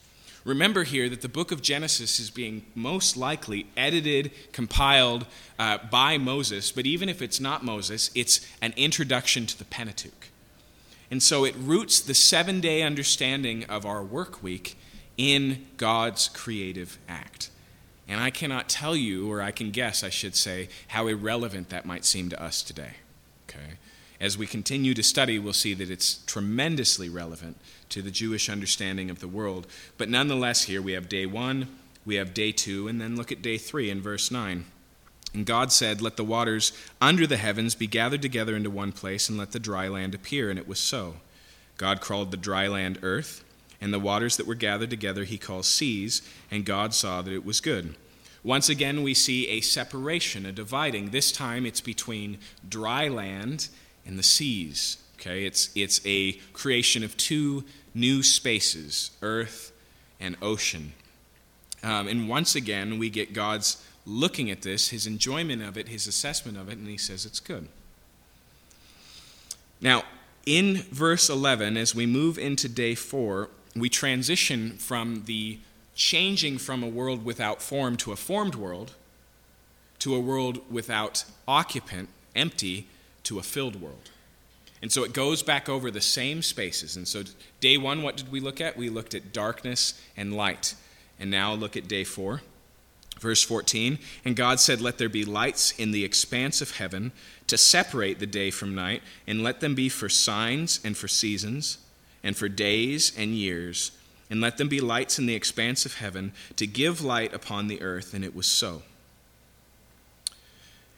Remember here that the book of Genesis is being most likely edited, compiled uh, by Moses, but even if it's not Moses, it's an introduction to the Pentateuch. And so it roots the seven day understanding of our work week in God's creative act. And I cannot tell you, or I can guess, I should say, how irrelevant that might seem to us today. Okay? As we continue to study, we'll see that it's tremendously relevant to the Jewish understanding of the world. But nonetheless, here we have day one, we have day two, and then look at day three in verse 9. And God said, Let the waters under the heavens be gathered together into one place, and let the dry land appear. And it was so. God called the dry land earth and the waters that were gathered together he calls seas, and God saw that it was good. Once again, we see a separation, a dividing. This time it's between dry land and the seas. Okay, it's, it's a creation of two new spaces, earth and ocean. Um, and once again, we get God's looking at this, his enjoyment of it, his assessment of it, and he says it's good. Now, in verse 11, as we move into day 4, we transition from the changing from a world without form to a formed world to a world without occupant, empty, to a filled world. And so it goes back over the same spaces. And so, day one, what did we look at? We looked at darkness and light. And now look at day four. Verse 14 And God said, Let there be lights in the expanse of heaven to separate the day from night, and let them be for signs and for seasons, and for days and years, and let them be lights in the expanse of heaven to give light upon the earth. And it was so.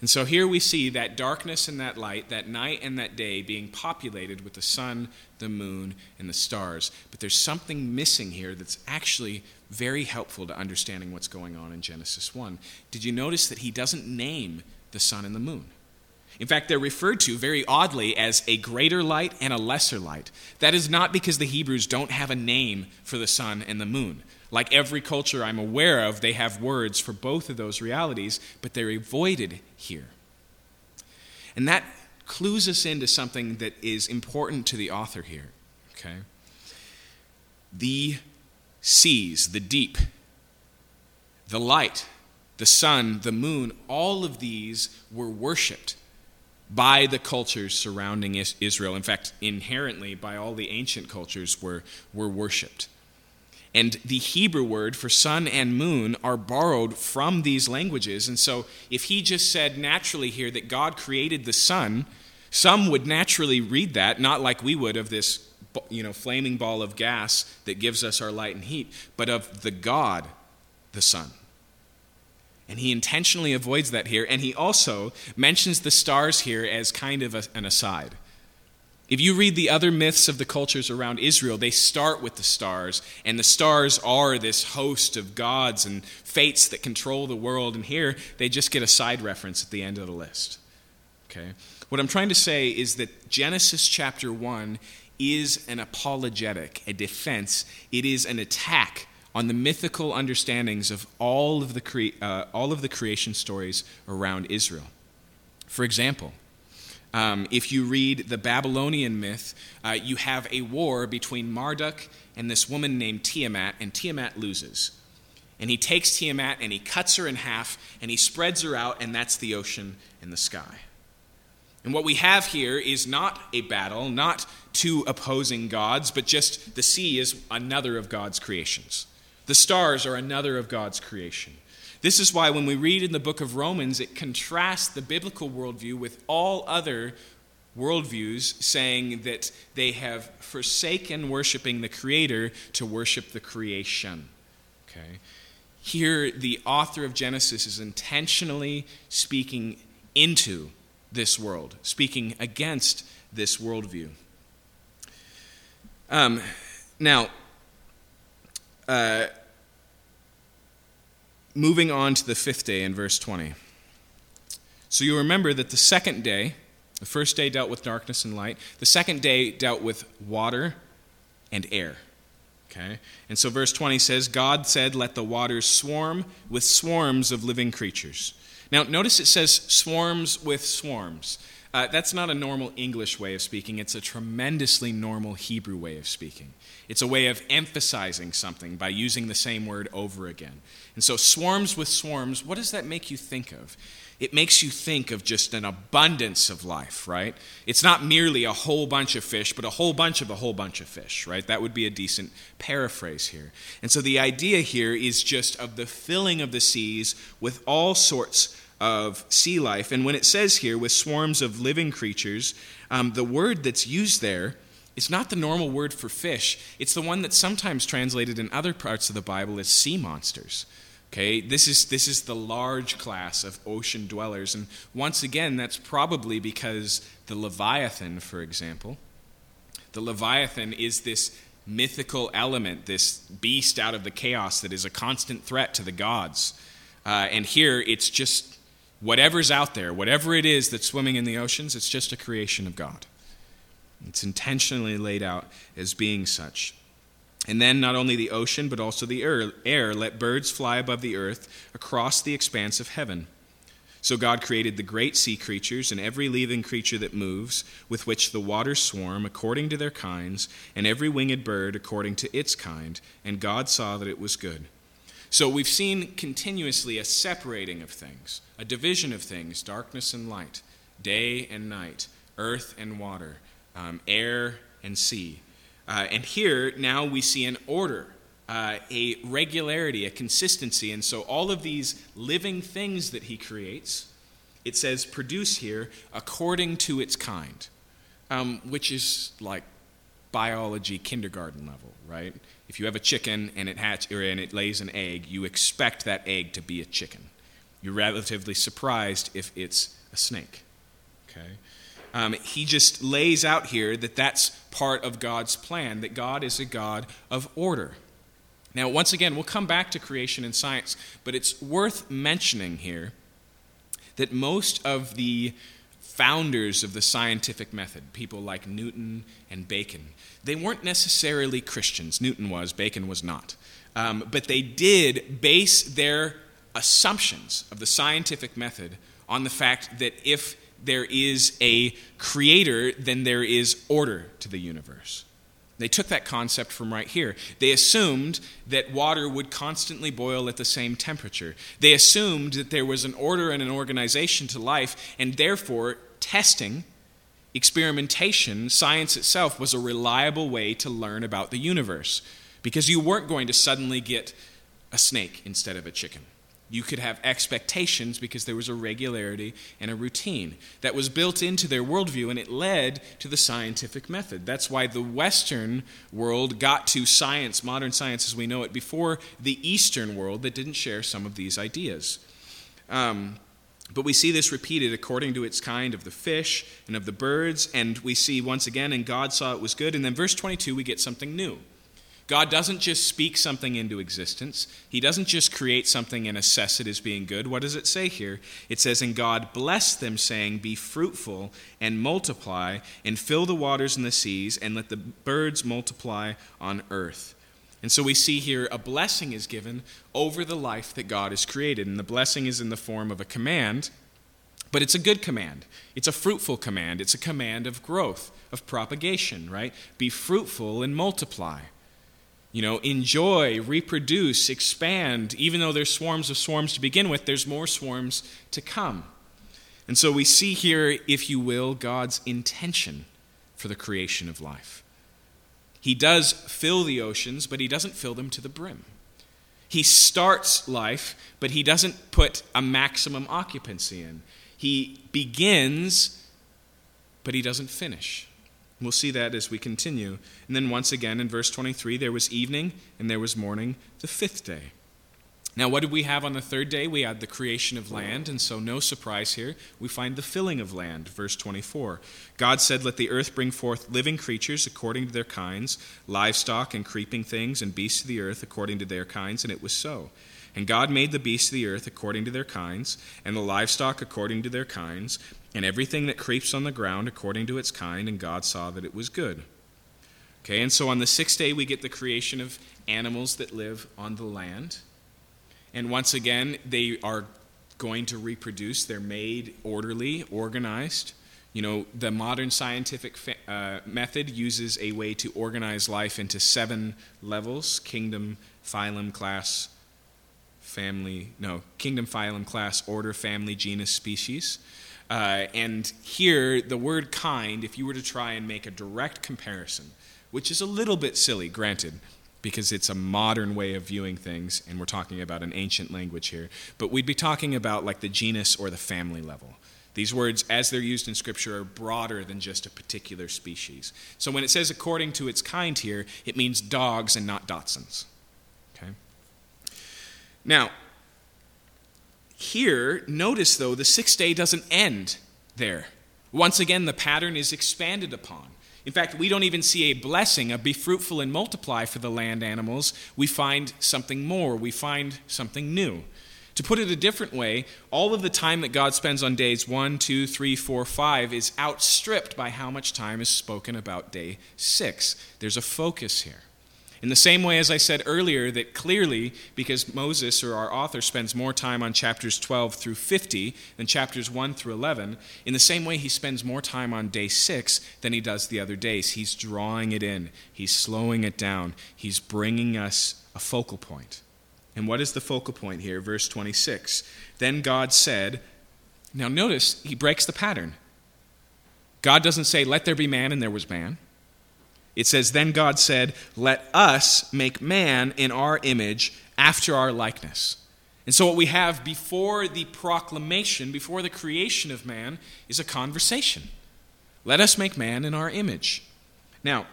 And so here we see that darkness and that light, that night and that day being populated with the sun, the moon, and the stars. But there's something missing here that's actually very helpful to understanding what's going on in Genesis 1. Did you notice that he doesn't name the sun and the moon? In fact, they're referred to very oddly as a greater light and a lesser light. That is not because the Hebrews don't have a name for the sun and the moon. Like every culture I'm aware of, they have words for both of those realities, but they're avoided here. And that clues us into something that is important to the author here. Okay? The seas, the deep, the light, the sun, the moon, all of these were worshiped by the cultures surrounding Israel. In fact, inherently, by all the ancient cultures, were, were worshiped. And the Hebrew word for sun and moon are borrowed from these languages. And so, if he just said naturally here that God created the sun, some would naturally read that, not like we would of this you know, flaming ball of gas that gives us our light and heat, but of the God, the sun. And he intentionally avoids that here, and he also mentions the stars here as kind of a, an aside. If you read the other myths of the cultures around Israel, they start with the stars, and the stars are this host of gods and fates that control the world, and here they just get a side reference at the end of the list. Okay? What I'm trying to say is that Genesis chapter 1 is an apologetic, a defense. It is an attack on the mythical understandings of all of the, cre- uh, all of the creation stories around Israel. For example, um, if you read the Babylonian myth, uh, you have a war between Marduk and this woman named Tiamat, and Tiamat loses. And he takes Tiamat and he cuts her in half and he spreads her out, and that's the ocean and the sky. And what we have here is not a battle, not two opposing gods, but just the sea is another of God's creations. The stars are another of God's creation. This is why when we read in the book of Romans, it contrasts the biblical worldview with all other worldviews, saying that they have forsaken worshiping the Creator to worship the creation. Okay? Here, the author of Genesis is intentionally speaking into this world, speaking against this worldview. Um, now, uh, moving on to the fifth day in verse 20. So you remember that the second day, the first day dealt with darkness and light, the second day dealt with water and air. Okay? And so verse 20 says, God said, Let the waters swarm with swarms of living creatures. Now, notice it says swarms with swarms. Uh, that's not a normal English way of speaking, it's a tremendously normal Hebrew way of speaking. It's a way of emphasizing something by using the same word over again. And so, swarms with swarms, what does that make you think of? It makes you think of just an abundance of life, right? It's not merely a whole bunch of fish, but a whole bunch of a whole bunch of fish, right? That would be a decent paraphrase here. And so the idea here is just of the filling of the seas with all sorts of sea life. And when it says here, with swarms of living creatures, um, the word that's used there is not the normal word for fish. It's the one that's sometimes translated in other parts of the Bible as sea monsters. Okay, this is, this is the large class of ocean dwellers. And once again, that's probably because the Leviathan, for example, the Leviathan is this mythical element, this beast out of the chaos that is a constant threat to the gods. Uh, and here it's just whatever's out there, whatever it is that's swimming in the oceans, it's just a creation of God. It's intentionally laid out as being such. And then not only the ocean, but also the air, let birds fly above the earth across the expanse of heaven. So God created the great sea creatures and every living creature that moves, with which the waters swarm, according to their kinds, and every winged bird according to its kind. And God saw that it was good. So we've seen continuously a separating of things, a division of things, darkness and light, day and night, earth and water, um, air and sea. Uh, and here now we see an order uh, a regularity, a consistency. And so all of these living things that he creates, it says produce here according to its kind, um, which is like biology kindergarten level, right? If you have a chicken and it hatch or and it lays an egg, you expect that egg to be a chicken. You're relatively surprised if it's a snake. Okay. Um, he just lays out here that that's part of God's plan, that God is a God of order. Now, once again, we'll come back to creation and science, but it's worth mentioning here that most of the founders of the scientific method, people like Newton and Bacon, they weren't necessarily Christians. Newton was, Bacon was not. Um, but they did base their assumptions of the scientific method on the fact that if there is a creator, then there is order to the universe. They took that concept from right here. They assumed that water would constantly boil at the same temperature. They assumed that there was an order and an organization to life, and therefore, testing, experimentation, science itself was a reliable way to learn about the universe. Because you weren't going to suddenly get a snake instead of a chicken. You could have expectations because there was a regularity and a routine that was built into their worldview, and it led to the scientific method. That's why the Western world got to science, modern science as we know it, before the Eastern world that didn't share some of these ideas. Um, but we see this repeated according to its kind of the fish and of the birds, and we see once again, and God saw it was good. And then verse 22, we get something new. God doesn't just speak something into existence. He doesn't just create something and assess it as being good. What does it say here? It says, And God blessed them, saying, Be fruitful and multiply, and fill the waters and the seas, and let the birds multiply on earth. And so we see here a blessing is given over the life that God has created. And the blessing is in the form of a command, but it's a good command. It's a fruitful command. It's a command of growth, of propagation, right? Be fruitful and multiply you know, enjoy, reproduce, expand. Even though there's swarms of swarms to begin with, there's more swarms to come. And so we see here, if you will, God's intention for the creation of life. He does fill the oceans, but he doesn't fill them to the brim. He starts life, but he doesn't put a maximum occupancy in. He begins, but he doesn't finish. We'll see that as we continue. And then once again in verse 23, there was evening and there was morning the fifth day. Now, what did we have on the third day? We had the creation of land, and so no surprise here. We find the filling of land, verse 24. God said, Let the earth bring forth living creatures according to their kinds, livestock and creeping things, and beasts of the earth according to their kinds, and it was so. And God made the beasts of the earth according to their kinds, and the livestock according to their kinds, and everything that creeps on the ground according to its kind, and God saw that it was good. Okay, and so on the sixth day, we get the creation of animals that live on the land. And once again, they are going to reproduce. They're made orderly, organized. You know, the modern scientific uh, method uses a way to organize life into seven levels kingdom, phylum, class, family, no, kingdom, phylum, class, order, family, genus, species. Uh, and here, the word kind, if you were to try and make a direct comparison, which is a little bit silly, granted, because it's a modern way of viewing things, and we're talking about an ancient language here, but we'd be talking about like the genus or the family level. These words, as they're used in Scripture, are broader than just a particular species. So when it says according to its kind here, it means dogs and not Dachshunds. Okay? Now, here, notice though, the sixth day doesn't end there. Once again, the pattern is expanded upon. In fact, we don't even see a blessing, a be fruitful and multiply for the land animals. We find something more. We find something new. To put it a different way, all of the time that God spends on days one, two, three, four, five is outstripped by how much time is spoken about day 6. There's a focus here. In the same way as I said earlier, that clearly, because Moses or our author spends more time on chapters 12 through 50 than chapters 1 through 11, in the same way he spends more time on day 6 than he does the other days. He's drawing it in, he's slowing it down, he's bringing us a focal point. And what is the focal point here? Verse 26. Then God said, Now notice, he breaks the pattern. God doesn't say, Let there be man, and there was man. It says, Then God said, Let us make man in our image after our likeness. And so, what we have before the proclamation, before the creation of man, is a conversation. Let us make man in our image. Now,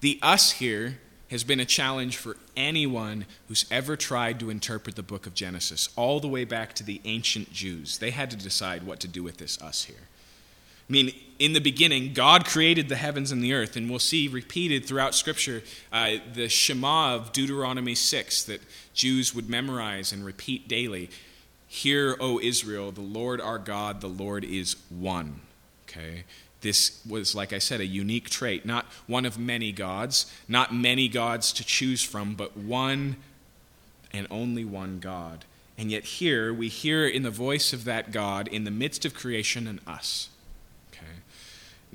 the us here has been a challenge for anyone who's ever tried to interpret the book of Genesis, all the way back to the ancient Jews. They had to decide what to do with this us here. I mean, in the beginning, God created the heavens and the earth, and we'll see repeated throughout Scripture uh, the Shema of Deuteronomy 6 that Jews would memorize and repeat daily. Hear, O Israel, the Lord our God, the Lord is one. Okay? This was, like I said, a unique trait. Not one of many gods, not many gods to choose from, but one and only one God. And yet, here we hear in the voice of that God in the midst of creation and us.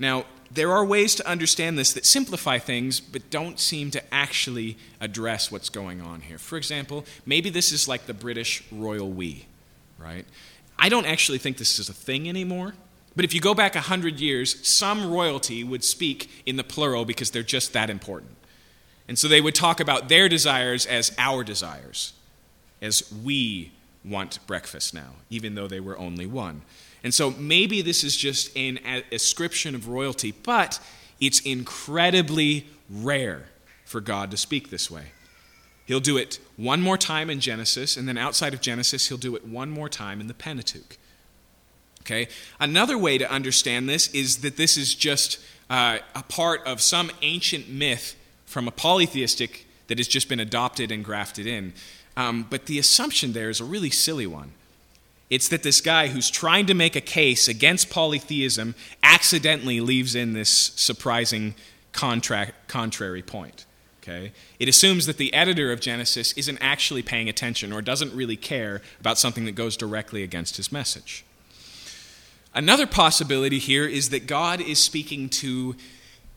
Now, there are ways to understand this that simplify things but don't seem to actually address what's going on here. For example, maybe this is like the British royal we, right? I don't actually think this is a thing anymore. But if you go back 100 years, some royalty would speak in the plural because they're just that important. And so they would talk about their desires as our desires, as we want breakfast now, even though they were only one. And so maybe this is just an ascription of royalty, but it's incredibly rare for God to speak this way. He'll do it one more time in Genesis, and then outside of Genesis, he'll do it one more time in the Pentateuch. Okay? Another way to understand this is that this is just uh, a part of some ancient myth from a polytheistic that has just been adopted and grafted in. Um, but the assumption there is a really silly one. It's that this guy who's trying to make a case against polytheism accidentally leaves in this surprising contrary point. Okay? It assumes that the editor of Genesis isn't actually paying attention or doesn't really care about something that goes directly against his message. Another possibility here is that God is speaking to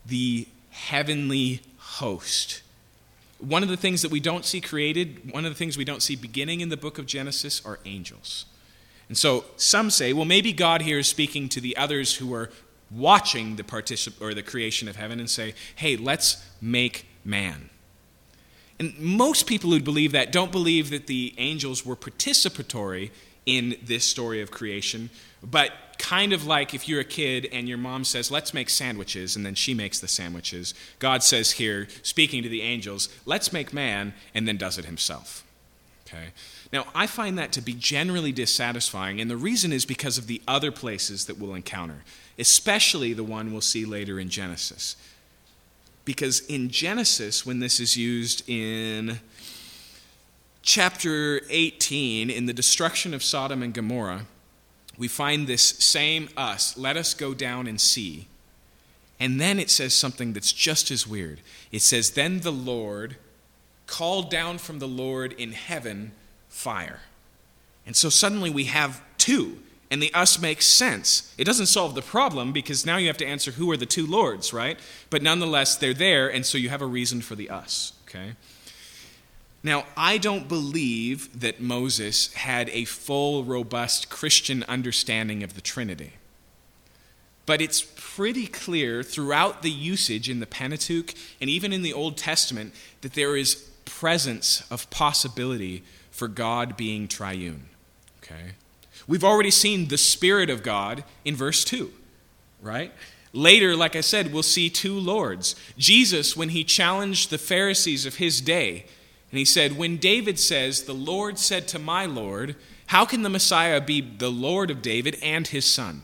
the heavenly host. One of the things that we don't see created, one of the things we don't see beginning in the book of Genesis are angels. And so some say, well, maybe God here is speaking to the others who are watching the particip- or the creation of heaven and say, hey, let's make man. And most people who believe that don't believe that the angels were participatory in this story of creation, but kind of like if you're a kid and your mom says, let's make sandwiches, and then she makes the sandwiches. God says here, speaking to the angels, let's make man, and then does it himself. Okay? Now, I find that to be generally dissatisfying, and the reason is because of the other places that we'll encounter, especially the one we'll see later in Genesis. Because in Genesis, when this is used in chapter 18, in the destruction of Sodom and Gomorrah, we find this same us, let us go down and see. And then it says something that's just as weird. It says, Then the Lord called down from the Lord in heaven fire. And so suddenly we have two, and the us makes sense. It doesn't solve the problem because now you have to answer who are the two lords, right? But nonetheless, they're there, and so you have a reason for the us, okay? Now, I don't believe that Moses had a full, robust Christian understanding of the Trinity. But it's pretty clear throughout the usage in the Pentateuch and even in the Old Testament that there is presence of possibility for God being triune. Okay? We've already seen the Spirit of God in verse 2, right? Later, like I said, we'll see two Lords. Jesus, when he challenged the Pharisees of his day, and he said, When David says, The Lord said to my Lord, how can the Messiah be the Lord of David and his son?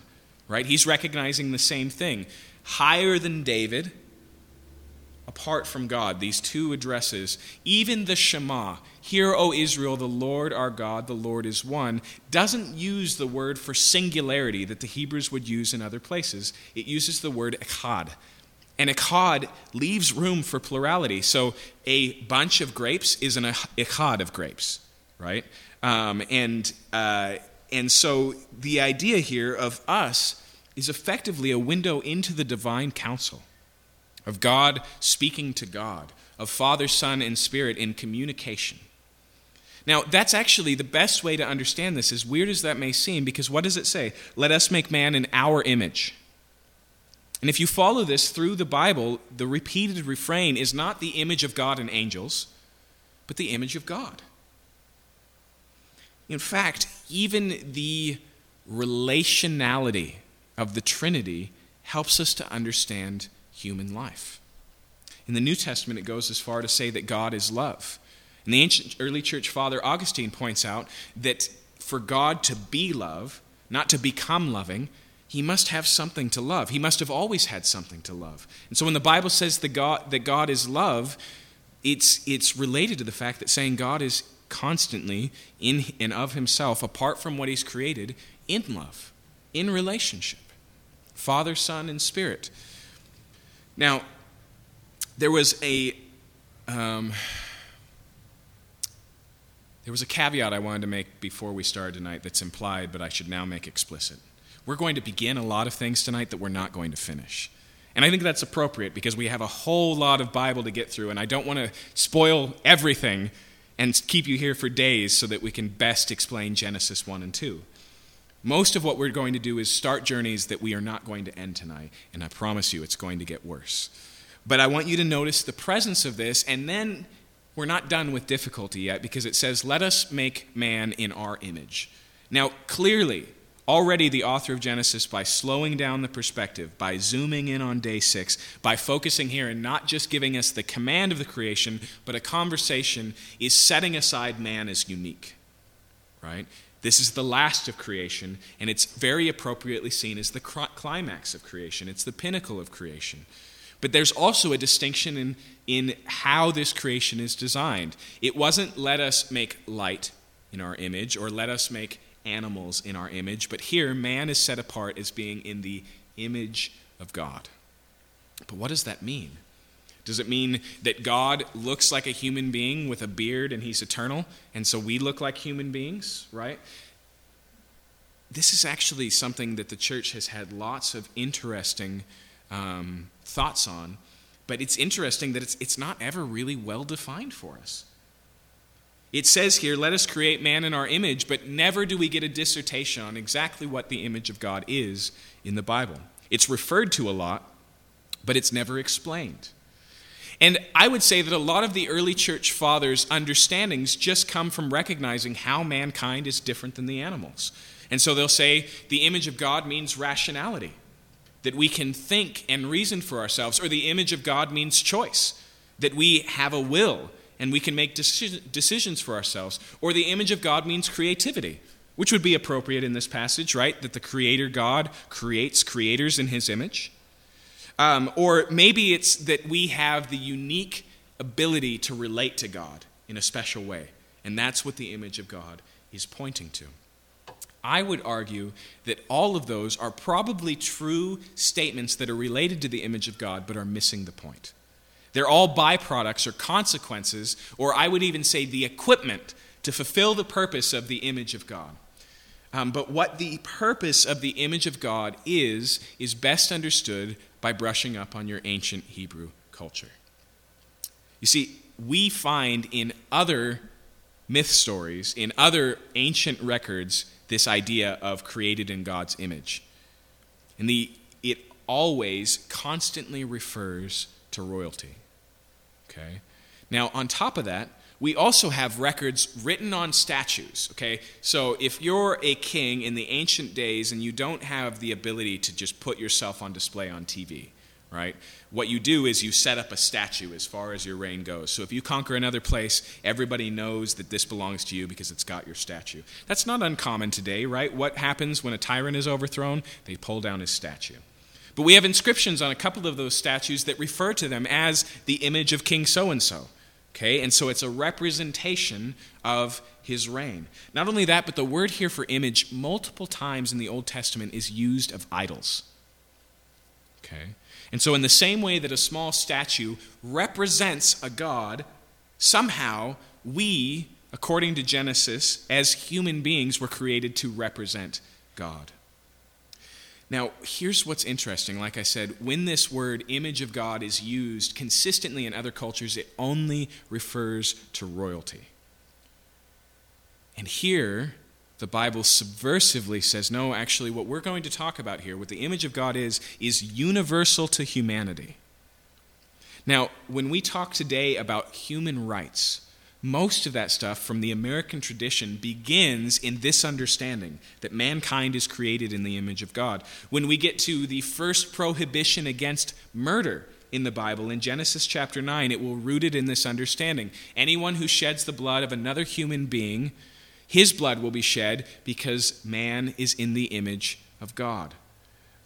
Right? He's recognizing the same thing. Higher than David, apart from God, these two addresses, even the Shema, Hear, O Israel, the Lord our God, the Lord is one, doesn't use the word for singularity that the Hebrews would use in other places. It uses the word echad. And echad leaves room for plurality. So a bunch of grapes is an echad of grapes, right? Um, and, uh, and so the idea here of us is effectively a window into the divine counsel of God speaking to God, of Father, Son, and Spirit in communication. Now, that's actually the best way to understand this, as weird as that may seem, because what does it say? Let us make man in our image. And if you follow this through the Bible, the repeated refrain is not the image of God and angels, but the image of God. In fact, even the relationality of the Trinity helps us to understand human life. In the New Testament, it goes as far to say that God is love. And the ancient early church father Augustine points out that for God to be love, not to become loving, he must have something to love. He must have always had something to love. And so when the Bible says that God, that God is love, it's, it's related to the fact that saying God is constantly in and of himself, apart from what he's created, in love, in relationship. Father, Son, and Spirit. Now, there was a. Um, there was a caveat I wanted to make before we started tonight that's implied, but I should now make explicit. We're going to begin a lot of things tonight that we're not going to finish. And I think that's appropriate because we have a whole lot of Bible to get through, and I don't want to spoil everything and keep you here for days so that we can best explain Genesis 1 and 2. Most of what we're going to do is start journeys that we are not going to end tonight, and I promise you it's going to get worse. But I want you to notice the presence of this, and then we're not done with difficulty yet because it says, Let us make man in our image. Now, clearly, already the author of Genesis, by slowing down the perspective, by zooming in on day six, by focusing here and not just giving us the command of the creation, but a conversation, is setting aside man as unique. Right? This is the last of creation, and it's very appropriately seen as the climax of creation. It's the pinnacle of creation. But there's also a distinction in, in how this creation is designed. It wasn't let us make light in our image or let us make animals in our image, but here man is set apart as being in the image of God. But what does that mean? Does it mean that God looks like a human being with a beard and he's eternal, and so we look like human beings, right? This is actually something that the church has had lots of interesting um, thoughts on, but it's interesting that it's, it's not ever really well defined for us. It says here, let us create man in our image, but never do we get a dissertation on exactly what the image of God is in the Bible. It's referred to a lot, but it's never explained. And I would say that a lot of the early church fathers' understandings just come from recognizing how mankind is different than the animals. And so they'll say the image of God means rationality that we can think and reason for ourselves, or the image of God means choice, that we have a will and we can make decisions for ourselves, or the image of God means creativity, which would be appropriate in this passage, right? That the Creator God creates creators in His image. Um, or maybe it's that we have the unique ability to relate to God in a special way, and that's what the image of God is pointing to. I would argue that all of those are probably true statements that are related to the image of God but are missing the point. They're all byproducts or consequences, or I would even say the equipment to fulfill the purpose of the image of God. Um, but what the purpose of the image of God is, is best understood by brushing up on your ancient Hebrew culture. You see, we find in other myth stories, in other ancient records, this idea of created in God's image. And the, it always constantly refers to royalty. Okay? Now, on top of that, we also have records written on statues. Okay? So if you're a king in the ancient days and you don't have the ability to just put yourself on display on TV, right? What you do is you set up a statue as far as your reign goes. So if you conquer another place, everybody knows that this belongs to you because it's got your statue. That's not uncommon today, right? What happens when a tyrant is overthrown? They pull down his statue. But we have inscriptions on a couple of those statues that refer to them as the image of King so and so. Okay, and so it's a representation of his reign. Not only that, but the word here for image multiple times in the Old Testament is used of idols. Okay? And so, in the same way that a small statue represents a god, somehow we, according to Genesis, as human beings, were created to represent God. Now, here's what's interesting. Like I said, when this word image of God is used consistently in other cultures, it only refers to royalty. And here, the Bible subversively says, no, actually, what we're going to talk about here, what the image of God is, is universal to humanity. Now, when we talk today about human rights, most of that stuff from the American tradition begins in this understanding that mankind is created in the image of God. When we get to the first prohibition against murder in the Bible, in Genesis chapter 9, it will root it in this understanding. Anyone who sheds the blood of another human being, his blood will be shed because man is in the image of God.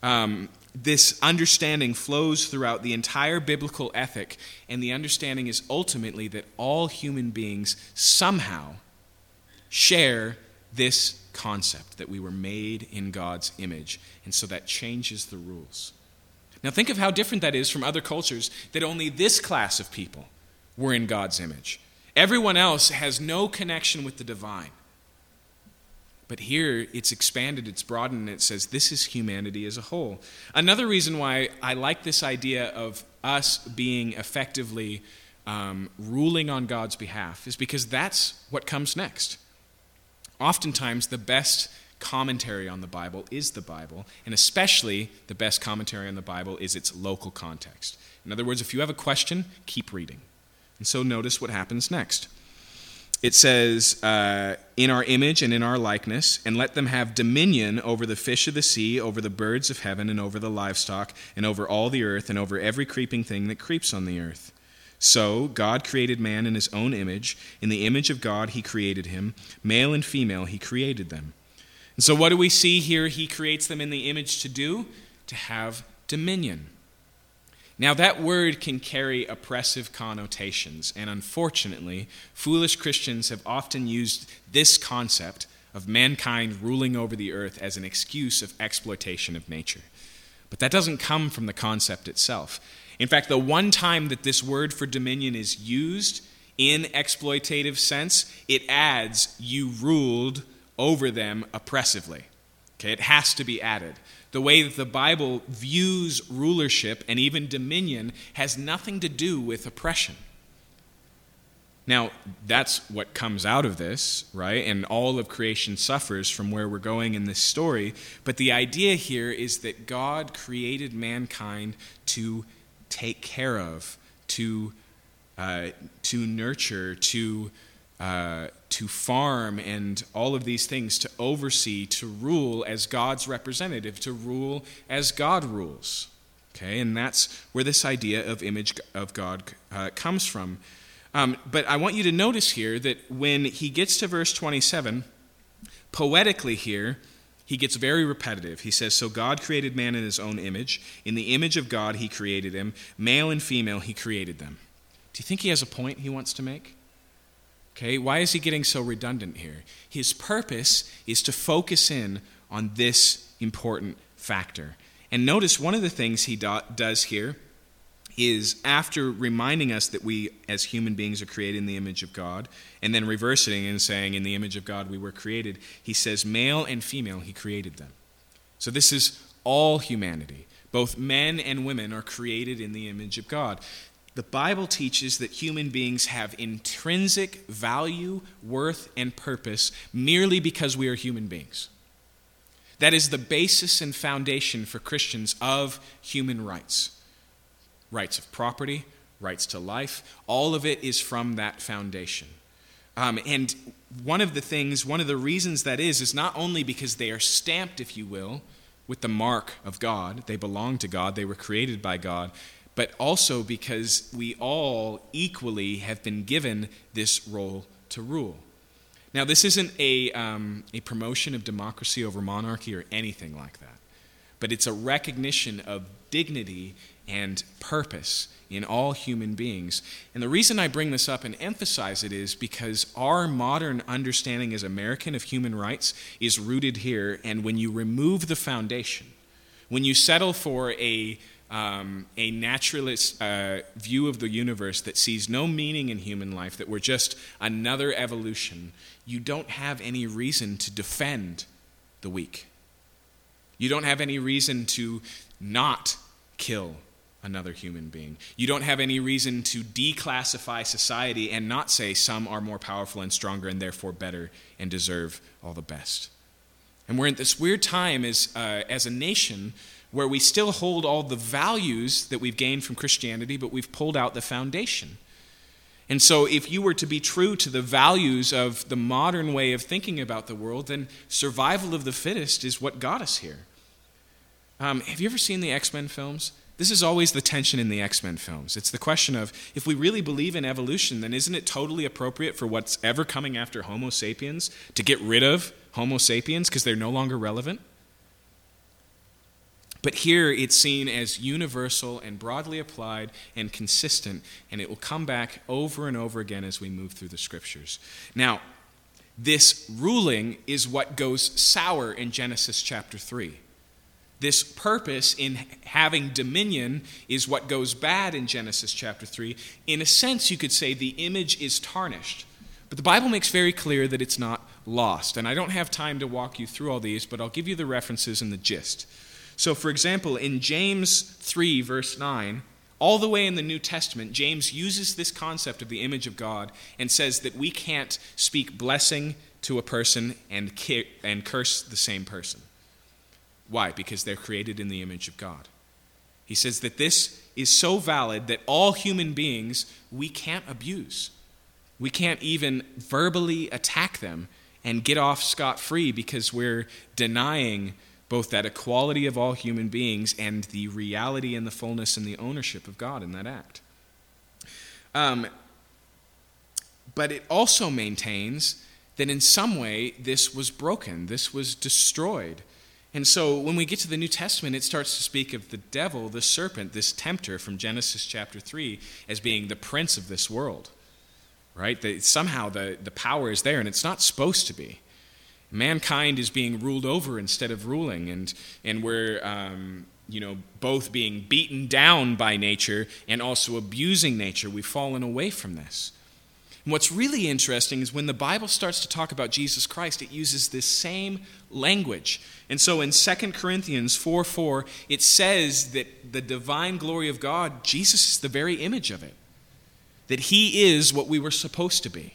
Um, this understanding flows throughout the entire biblical ethic, and the understanding is ultimately that all human beings somehow share this concept that we were made in God's image, and so that changes the rules. Now, think of how different that is from other cultures that only this class of people were in God's image. Everyone else has no connection with the divine. But here it's expanded, it's broadened, and it says this is humanity as a whole. Another reason why I like this idea of us being effectively um, ruling on God's behalf is because that's what comes next. Oftentimes, the best commentary on the Bible is the Bible, and especially the best commentary on the Bible is its local context. In other words, if you have a question, keep reading. And so notice what happens next it says, uh, In our image and in our likeness, and let them have dominion over the fish of the sea, over the birds of heaven, and over the livestock, and over all the earth, and over every creeping thing that creeps on the earth. So, God created man in his own image. In the image of God, he created him. Male and female, he created them. And so, what do we see here? He creates them in the image to do? To have dominion. Now, that word can carry oppressive connotations, and unfortunately, foolish Christians have often used this concept of mankind ruling over the earth as an excuse of exploitation of nature. But that doesn't come from the concept itself. In fact, the one time that this word for dominion is used in exploitative sense, it adds, you ruled over them oppressively. Okay, it has to be added the way that the Bible views rulership and even dominion has nothing to do with oppression. Now, that's what comes out of this, right? And all of creation suffers from where we're going in this story. But the idea here is that God created mankind to take care of, to, uh, to nurture, to uh, to farm and all of these things, to oversee, to rule as God's representative, to rule as God rules. Okay, and that's where this idea of image of God uh, comes from. Um, but I want you to notice here that when he gets to verse 27, poetically here, he gets very repetitive. He says, So God created man in his own image. In the image of God, he created him. Male and female, he created them. Do you think he has a point he wants to make? Okay, why is he getting so redundant here? His purpose is to focus in on this important factor. And notice one of the things he do- does here is after reminding us that we as human beings are created in the image of God, and then reversing and saying, In the image of God we were created, he says, Male and female, he created them. So this is all humanity. Both men and women are created in the image of God. The Bible teaches that human beings have intrinsic value, worth, and purpose merely because we are human beings. That is the basis and foundation for Christians of human rights rights of property, rights to life. All of it is from that foundation. Um, and one of the things, one of the reasons that is, is not only because they are stamped, if you will, with the mark of God, they belong to God, they were created by God, but also because we all equally have been given this role to rule. Now, this isn't a, um, a promotion of democracy over monarchy or anything like that, but it's a recognition of dignity and purpose in all human beings. And the reason I bring this up and emphasize it is because our modern understanding as American of human rights is rooted here. And when you remove the foundation, when you settle for a um, a naturalist uh, view of the universe that sees no meaning in human life, that we're just another evolution, you don't have any reason to defend the weak. You don't have any reason to not kill another human being. You don't have any reason to declassify society and not say some are more powerful and stronger and therefore better and deserve all the best. And we're in this weird time as, uh, as a nation where we still hold all the values that we've gained from Christianity, but we've pulled out the foundation. And so, if you were to be true to the values of the modern way of thinking about the world, then survival of the fittest is what got us here. Um, have you ever seen the X Men films? This is always the tension in the X Men films. It's the question of if we really believe in evolution, then isn't it totally appropriate for what's ever coming after Homo sapiens to get rid of Homo sapiens because they're no longer relevant? But here it's seen as universal and broadly applied and consistent, and it will come back over and over again as we move through the scriptures. Now, this ruling is what goes sour in Genesis chapter 3. This purpose in having dominion is what goes bad in Genesis chapter 3. In a sense, you could say the image is tarnished. But the Bible makes very clear that it's not lost. And I don't have time to walk you through all these, but I'll give you the references and the gist. So, for example, in James 3, verse 9, all the way in the New Testament, James uses this concept of the image of God and says that we can't speak blessing to a person and, and curse the same person. Why? Because they're created in the image of God. He says that this is so valid that all human beings we can't abuse. We can't even verbally attack them and get off scot free because we're denying both that equality of all human beings and the reality and the fullness and the ownership of God in that act. Um, but it also maintains that in some way this was broken, this was destroyed. And so when we get to the New Testament, it starts to speak of the devil, the serpent, this tempter from Genesis chapter 3, as being the prince of this world. Right? That somehow the, the power is there, and it's not supposed to be mankind is being ruled over instead of ruling, and, and we're um, you know, both being beaten down by nature and also abusing nature. We've fallen away from this. And what's really interesting is when the Bible starts to talk about Jesus Christ, it uses this same language. And so in 2 Corinthians 4 4, it says that the divine glory of God, Jesus is the very image of it, that he is what we were supposed to be.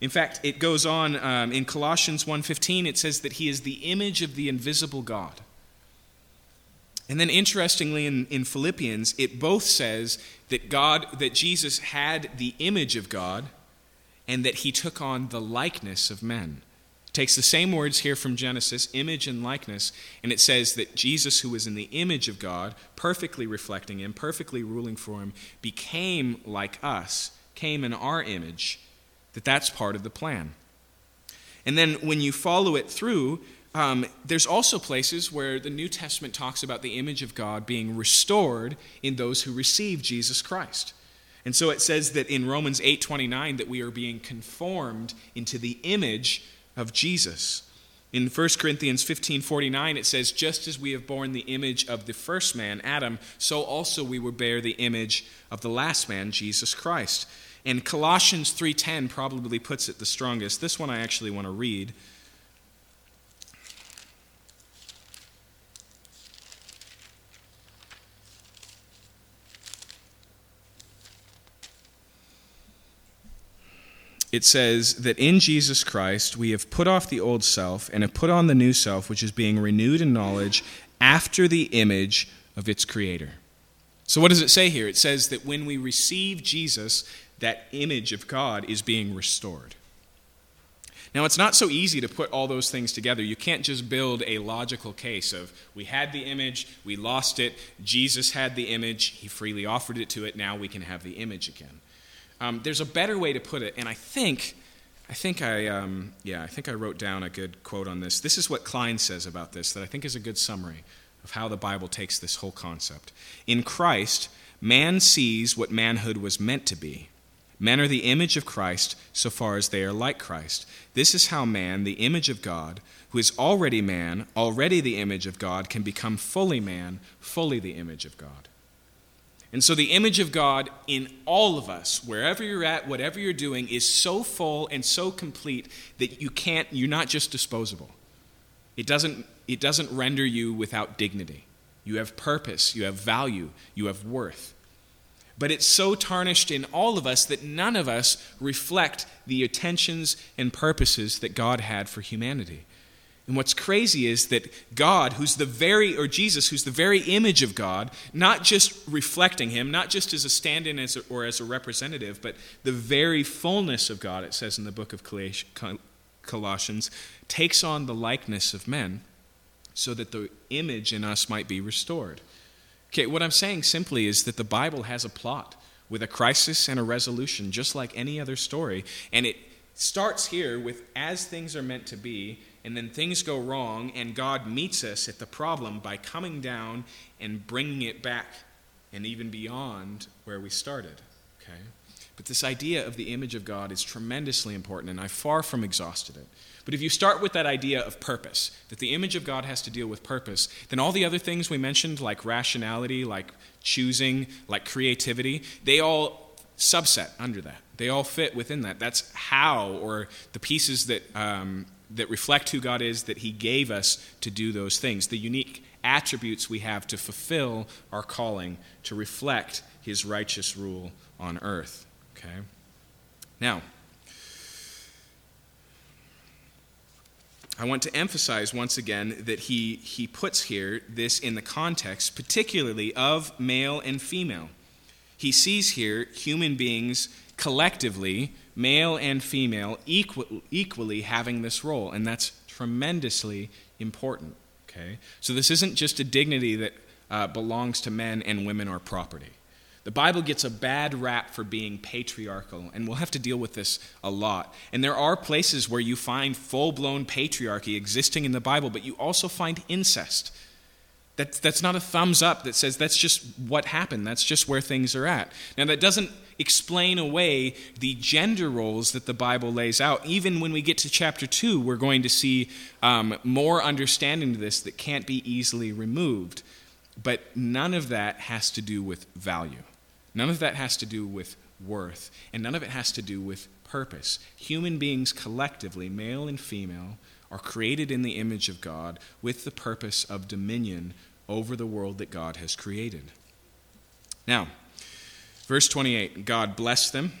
In fact, it goes on um, in Colossians 1:15 it says that he is the image of the invisible God. And then interestingly in, in Philippians it both says that God that Jesus had the image of God and that he took on the likeness of men. It takes the same words here from Genesis, image and likeness, and it says that Jesus, who was in the image of God, perfectly reflecting him, perfectly ruling for him, became like us, came in our image that that's part of the plan. And then when you follow it through, um, there's also places where the New Testament talks about the image of God being restored in those who receive Jesus Christ. And so it says that in Romans 8:29 that we are being conformed into the image of Jesus. In 1 Corinthians 15:49 it says just as we have borne the image of the first man Adam so also we will bear the image of the last man Jesus Christ. And Colossians 3:10 probably puts it the strongest. This one I actually want to read. it says that in Jesus Christ we have put off the old self and have put on the new self, which is being renewed in knowledge after the image of its creator. So, what does it say here? It says that when we receive Jesus, that image of God is being restored. Now, it's not so easy to put all those things together. You can't just build a logical case of we had the image, we lost it, Jesus had the image, he freely offered it to it, now we can have the image again. Um, there's a better way to put it, and I think, I think I, um, yeah, I think I wrote down a good quote on this. This is what Klein says about this that I think is a good summary of how the Bible takes this whole concept. In Christ, man sees what manhood was meant to be Men are the image of Christ so far as they are like Christ. This is how man, the image of God, who is already man, already the image of God, can become fully man, fully the image of God. And so the image of God in all of us, wherever you're at, whatever you're doing, is so full and so complete that you can't, you're not just disposable. It doesn't, it doesn't render you without dignity. You have purpose, you have value, you have worth but it's so tarnished in all of us that none of us reflect the intentions and purposes that God had for humanity. And what's crazy is that God, who's the very, or Jesus, who's the very image of God, not just reflecting Him, not just as a stand in or as a representative, but the very fullness of God, it says in the book of Colossians, takes on the likeness of men so that the image in us might be restored. Okay, what I'm saying simply is that the Bible has a plot with a crisis and a resolution, just like any other story. And it starts here with as things are meant to be, and then things go wrong, and God meets us at the problem by coming down and bringing it back and even beyond where we started. Okay? But this idea of the image of God is tremendously important, and I far from exhausted it. But if you start with that idea of purpose, that the image of God has to deal with purpose, then all the other things we mentioned, like rationality, like choosing, like creativity, they all subset under that. They all fit within that. That's how, or the pieces that, um, that reflect who God is, that He gave us to do those things, the unique attributes we have to fulfill our calling, to reflect His righteous rule on earth. Okay? Now, I want to emphasize once again that he, he puts here this in the context, particularly of male and female. He sees here human beings collectively, male and female, equal, equally having this role, and that's tremendously important. Okay? So this isn't just a dignity that uh, belongs to men and women or property. The Bible gets a bad rap for being patriarchal, and we'll have to deal with this a lot. And there are places where you find full blown patriarchy existing in the Bible, but you also find incest. That's, that's not a thumbs up that says that's just what happened, that's just where things are at. Now, that doesn't explain away the gender roles that the Bible lays out. Even when we get to chapter 2, we're going to see um, more understanding to this that can't be easily removed. But none of that has to do with value. None of that has to do with worth, and none of it has to do with purpose. Human beings collectively, male and female, are created in the image of God with the purpose of dominion over the world that God has created. Now, verse 28 God blessed them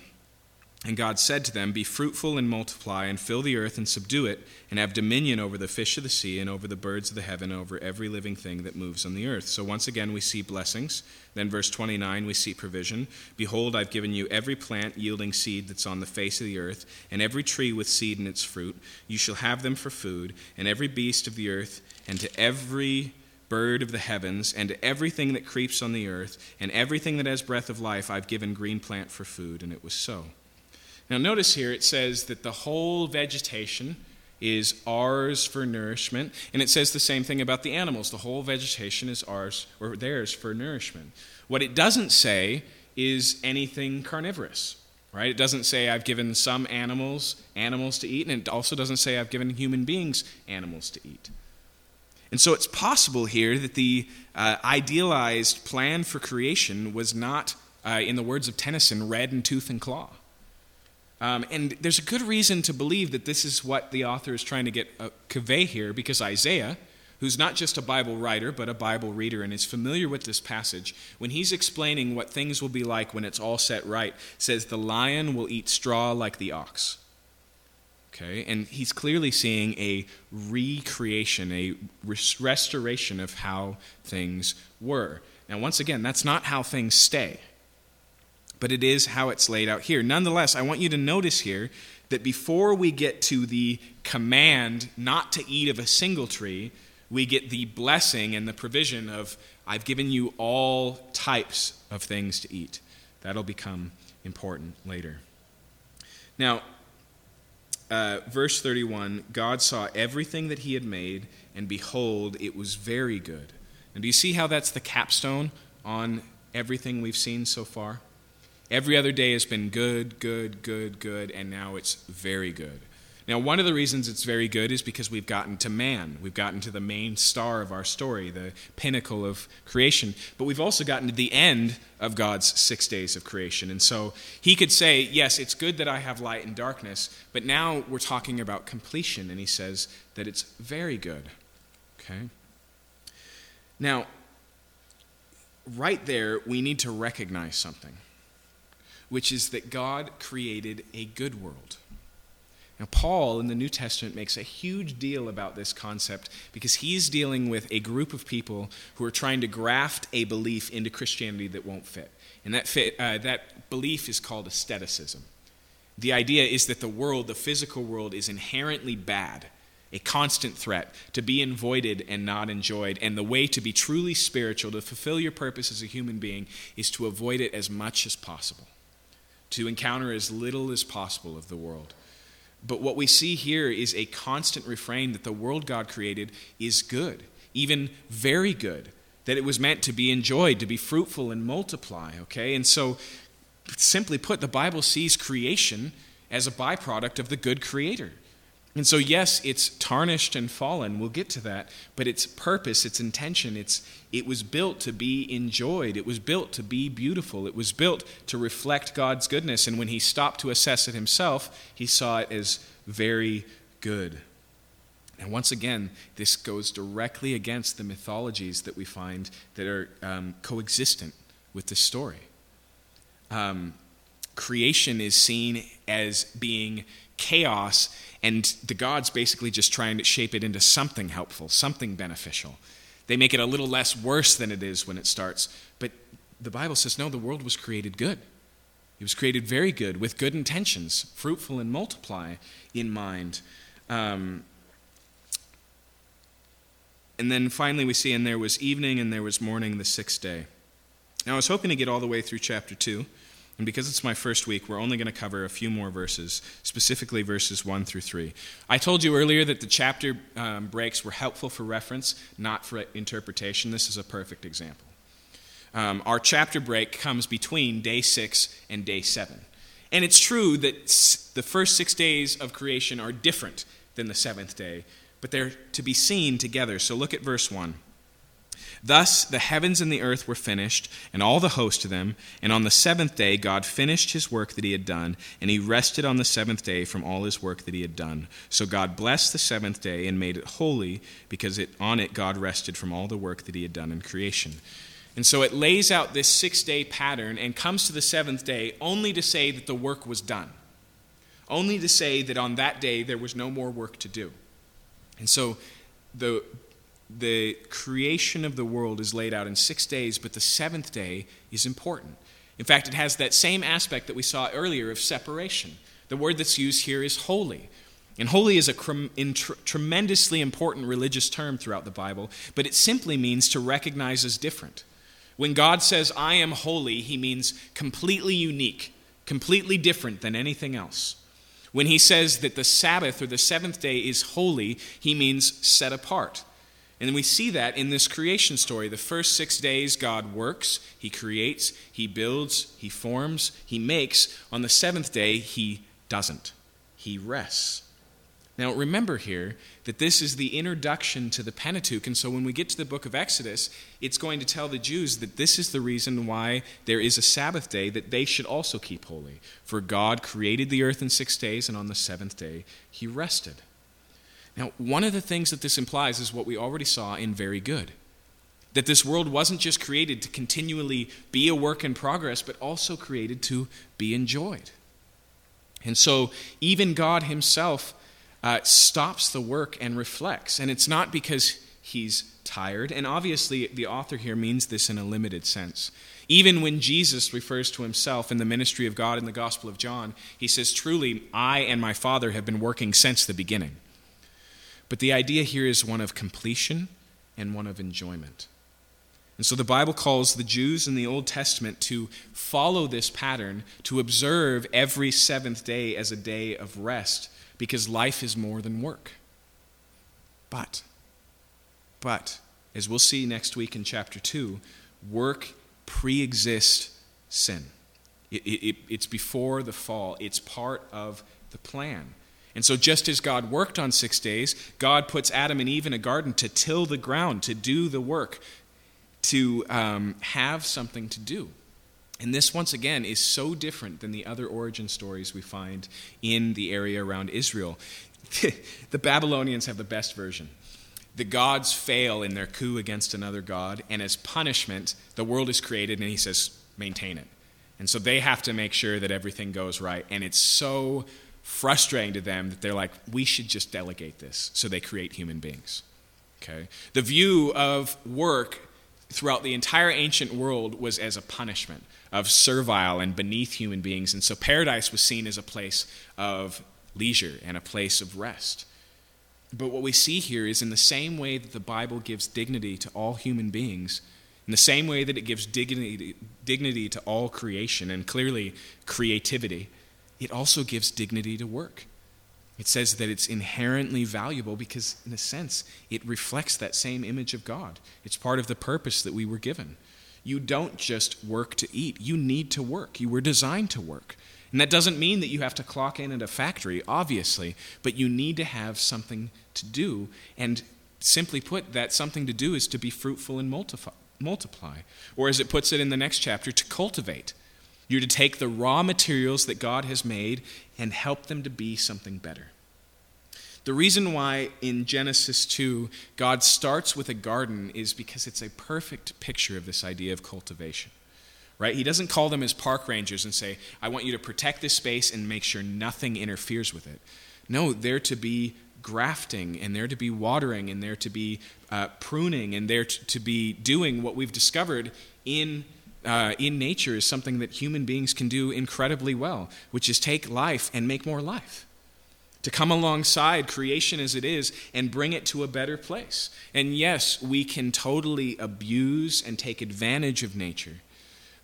and God said to them, Be fruitful and multiply, and fill the earth and subdue it, and have dominion over the fish of the sea, and over the birds of the heaven, and over every living thing that moves on the earth. So once again, we see blessings. Then, verse 29, we see provision. Behold, I've given you every plant yielding seed that's on the face of the earth, and every tree with seed in its fruit. You shall have them for food, and every beast of the earth, and to every bird of the heavens, and to everything that creeps on the earth, and everything that has breath of life, I've given green plant for food. And it was so. Now, notice here it says that the whole vegetation is ours for nourishment, and it says the same thing about the animals. The whole vegetation is ours or theirs for nourishment. What it doesn't say is anything carnivorous, right? It doesn't say I've given some animals animals to eat, and it also doesn't say I've given human beings animals to eat. And so it's possible here that the uh, idealized plan for creation was not, uh, in the words of Tennyson, red in tooth and claw. Um, and there's a good reason to believe that this is what the author is trying to get uh, convey here, because Isaiah, who's not just a Bible writer, but a Bible reader and is familiar with this passage, when he's explaining what things will be like when it's all set right, says, The lion will eat straw like the ox. Okay? And he's clearly seeing a recreation, a restoration of how things were. Now, once again, that's not how things stay but it is how it's laid out here. Nonetheless, I want you to notice here that before we get to the command not to eat of a single tree, we get the blessing and the provision of, I've given you all types of things to eat. That'll become important later. Now, uh, verse 31 God saw everything that he had made, and behold, it was very good. And do you see how that's the capstone on everything we've seen so far? Every other day has been good, good, good, good, and now it's very good. Now, one of the reasons it's very good is because we've gotten to man. We've gotten to the main star of our story, the pinnacle of creation. But we've also gotten to the end of God's six days of creation. And so he could say, Yes, it's good that I have light and darkness, but now we're talking about completion. And he says that it's very good. Okay? Now, right there, we need to recognize something, which is that God created a good world. Now, Paul in the New Testament makes a huge deal about this concept because he's dealing with a group of people who are trying to graft a belief into Christianity that won't fit. And that, fit, uh, that belief is called asceticism. The idea is that the world, the physical world, is inherently bad, a constant threat to be avoided and not enjoyed. And the way to be truly spiritual, to fulfill your purpose as a human being, is to avoid it as much as possible, to encounter as little as possible of the world. But what we see here is a constant refrain that the world God created is good, even very good, that it was meant to be enjoyed, to be fruitful and multiply, okay? And so, simply put, the Bible sees creation as a byproduct of the good creator. And so, yes, it's tarnished and fallen. We'll get to that. But its purpose, its intention, it's, it was built to be enjoyed. It was built to be beautiful. It was built to reflect God's goodness. And when he stopped to assess it himself, he saw it as very good. And once again, this goes directly against the mythologies that we find that are um, coexistent with this story. Um, creation is seen as being chaos, and the gods basically just trying to shape it into something helpful, something beneficial. They make it a little less worse than it is when it starts. But the Bible says, no, the world was created good. It was created very good, with good intentions, fruitful and multiply in mind. Um, and then finally, we see, and there was evening and there was morning the sixth day. Now, I was hoping to get all the way through chapter 2. And because it's my first week, we're only going to cover a few more verses, specifically verses 1 through 3. I told you earlier that the chapter um, breaks were helpful for reference, not for interpretation. This is a perfect example. Um, our chapter break comes between day 6 and day 7. And it's true that the first six days of creation are different than the seventh day, but they're to be seen together. So look at verse 1. Thus the heavens and the earth were finished, and all the host of them. And on the seventh day God finished his work that he had done, and he rested on the seventh day from all his work that he had done. So God blessed the seventh day and made it holy, because it, on it God rested from all the work that he had done in creation. And so it lays out this six day pattern and comes to the seventh day only to say that the work was done, only to say that on that day there was no more work to do. And so the the creation of the world is laid out in six days, but the seventh day is important. In fact, it has that same aspect that we saw earlier of separation. The word that's used here is holy. And holy is a tremendously important religious term throughout the Bible, but it simply means to recognize as different. When God says, I am holy, he means completely unique, completely different than anything else. When he says that the Sabbath or the seventh day is holy, he means set apart. And we see that in this creation story. The first six days, God works, He creates, He builds, He forms, He makes. On the seventh day, He doesn't. He rests. Now, remember here that this is the introduction to the Pentateuch. And so when we get to the book of Exodus, it's going to tell the Jews that this is the reason why there is a Sabbath day that they should also keep holy. For God created the earth in six days, and on the seventh day, He rested. Now, one of the things that this implies is what we already saw in Very Good that this world wasn't just created to continually be a work in progress, but also created to be enjoyed. And so, even God Himself uh, stops the work and reflects. And it's not because He's tired. And obviously, the author here means this in a limited sense. Even when Jesus refers to himself in the ministry of God in the Gospel of John, he says, Truly, I and my Father have been working since the beginning. But the idea here is one of completion and one of enjoyment. And so the Bible calls the Jews in the Old Testament to follow this pattern, to observe every seventh day as a day of rest, because life is more than work. But, but, as we'll see next week in chapter 2, work pre exists sin. It, it, it's before the fall, it's part of the plan. And so, just as God worked on six days, God puts Adam and Eve in a garden to till the ground, to do the work, to um, have something to do. And this, once again, is so different than the other origin stories we find in the area around Israel. the Babylonians have the best version. The gods fail in their coup against another god, and as punishment, the world is created, and he says, maintain it. And so they have to make sure that everything goes right. And it's so frustrating to them that they're like, we should just delegate this. So they create human beings. Okay? The view of work throughout the entire ancient world was as a punishment of servile and beneath human beings. And so paradise was seen as a place of leisure and a place of rest. But what we see here is in the same way that the Bible gives dignity to all human beings, in the same way that it gives dignity, dignity to all creation and clearly creativity, it also gives dignity to work. It says that it's inherently valuable because, in a sense, it reflects that same image of God. It's part of the purpose that we were given. You don't just work to eat, you need to work. You were designed to work. And that doesn't mean that you have to clock in at a factory, obviously, but you need to have something to do. And simply put, that something to do is to be fruitful and multiply. Or as it puts it in the next chapter, to cultivate. You're to take the raw materials that God has made and help them to be something better. The reason why in Genesis 2 God starts with a garden is because it's a perfect picture of this idea of cultivation. Right? He doesn't call them as park rangers and say, I want you to protect this space and make sure nothing interferes with it. No, they're to be grafting and they're to be watering and they're to be uh, pruning and they're to be doing what we've discovered in uh, in nature is something that human beings can do incredibly well, which is take life and make more life. To come alongside creation as it is and bring it to a better place. And yes, we can totally abuse and take advantage of nature.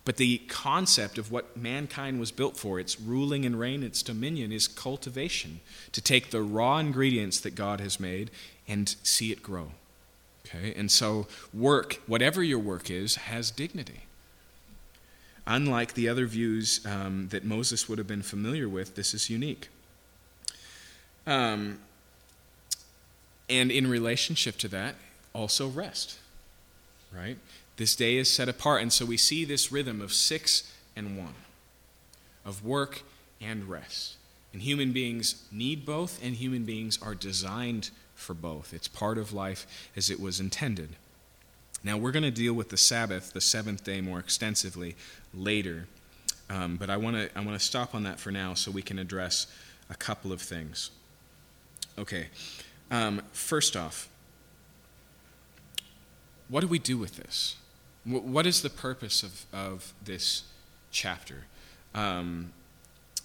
But the concept of what mankind was built for, its ruling and reign, its dominion, is cultivation. To take the raw ingredients that God has made and see it grow. Okay? And so, work, whatever your work is, has dignity. Unlike the other views um, that Moses would have been familiar with, this is unique. Um, and in relationship to that, also rest. Right? This day is set apart. And so we see this rhythm of six and one, of work and rest. And human beings need both, and human beings are designed for both. It's part of life as it was intended. Now, we're going to deal with the Sabbath, the seventh day, more extensively later. Um, but I want to I want to stop on that for now so we can address a couple of things. Okay. Um, first off, what do we do with this? What is the purpose of, of this chapter? Um,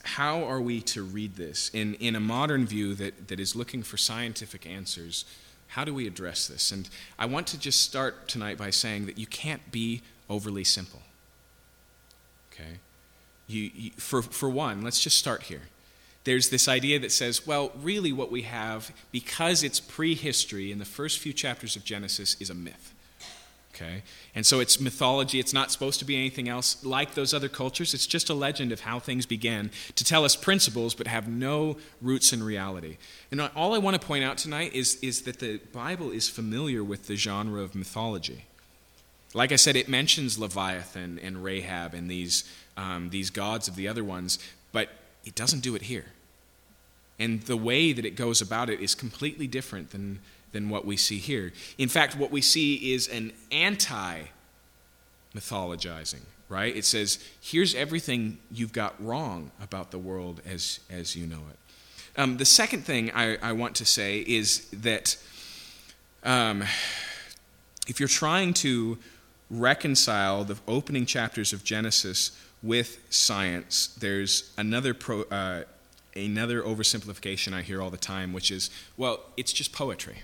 how are we to read this? In, in a modern view that, that is looking for scientific answers, how do we address this? And I want to just start tonight by saying that you can't be overly simple. Okay? You, you, for, for one, let's just start here. There's this idea that says, well, really what we have, because it's prehistory in the first few chapters of Genesis, is a myth. Okay? And so it's mythology. It's not supposed to be anything else like those other cultures. It's just a legend of how things began to tell us principles but have no roots in reality. And all I want to point out tonight is, is that the Bible is familiar with the genre of mythology. Like I said, it mentions Leviathan and Rahab and these, um, these gods of the other ones, but it doesn't do it here. And the way that it goes about it is completely different than, than what we see here. In fact, what we see is an anti mythologizing, right? It says, here's everything you've got wrong about the world as, as you know it. Um, the second thing I, I, want to say is that um, if you're trying to reconcile the opening chapters of Genesis with science, there's another, pro, uh, another oversimplification I hear all the time, which is, well, it's just poetry.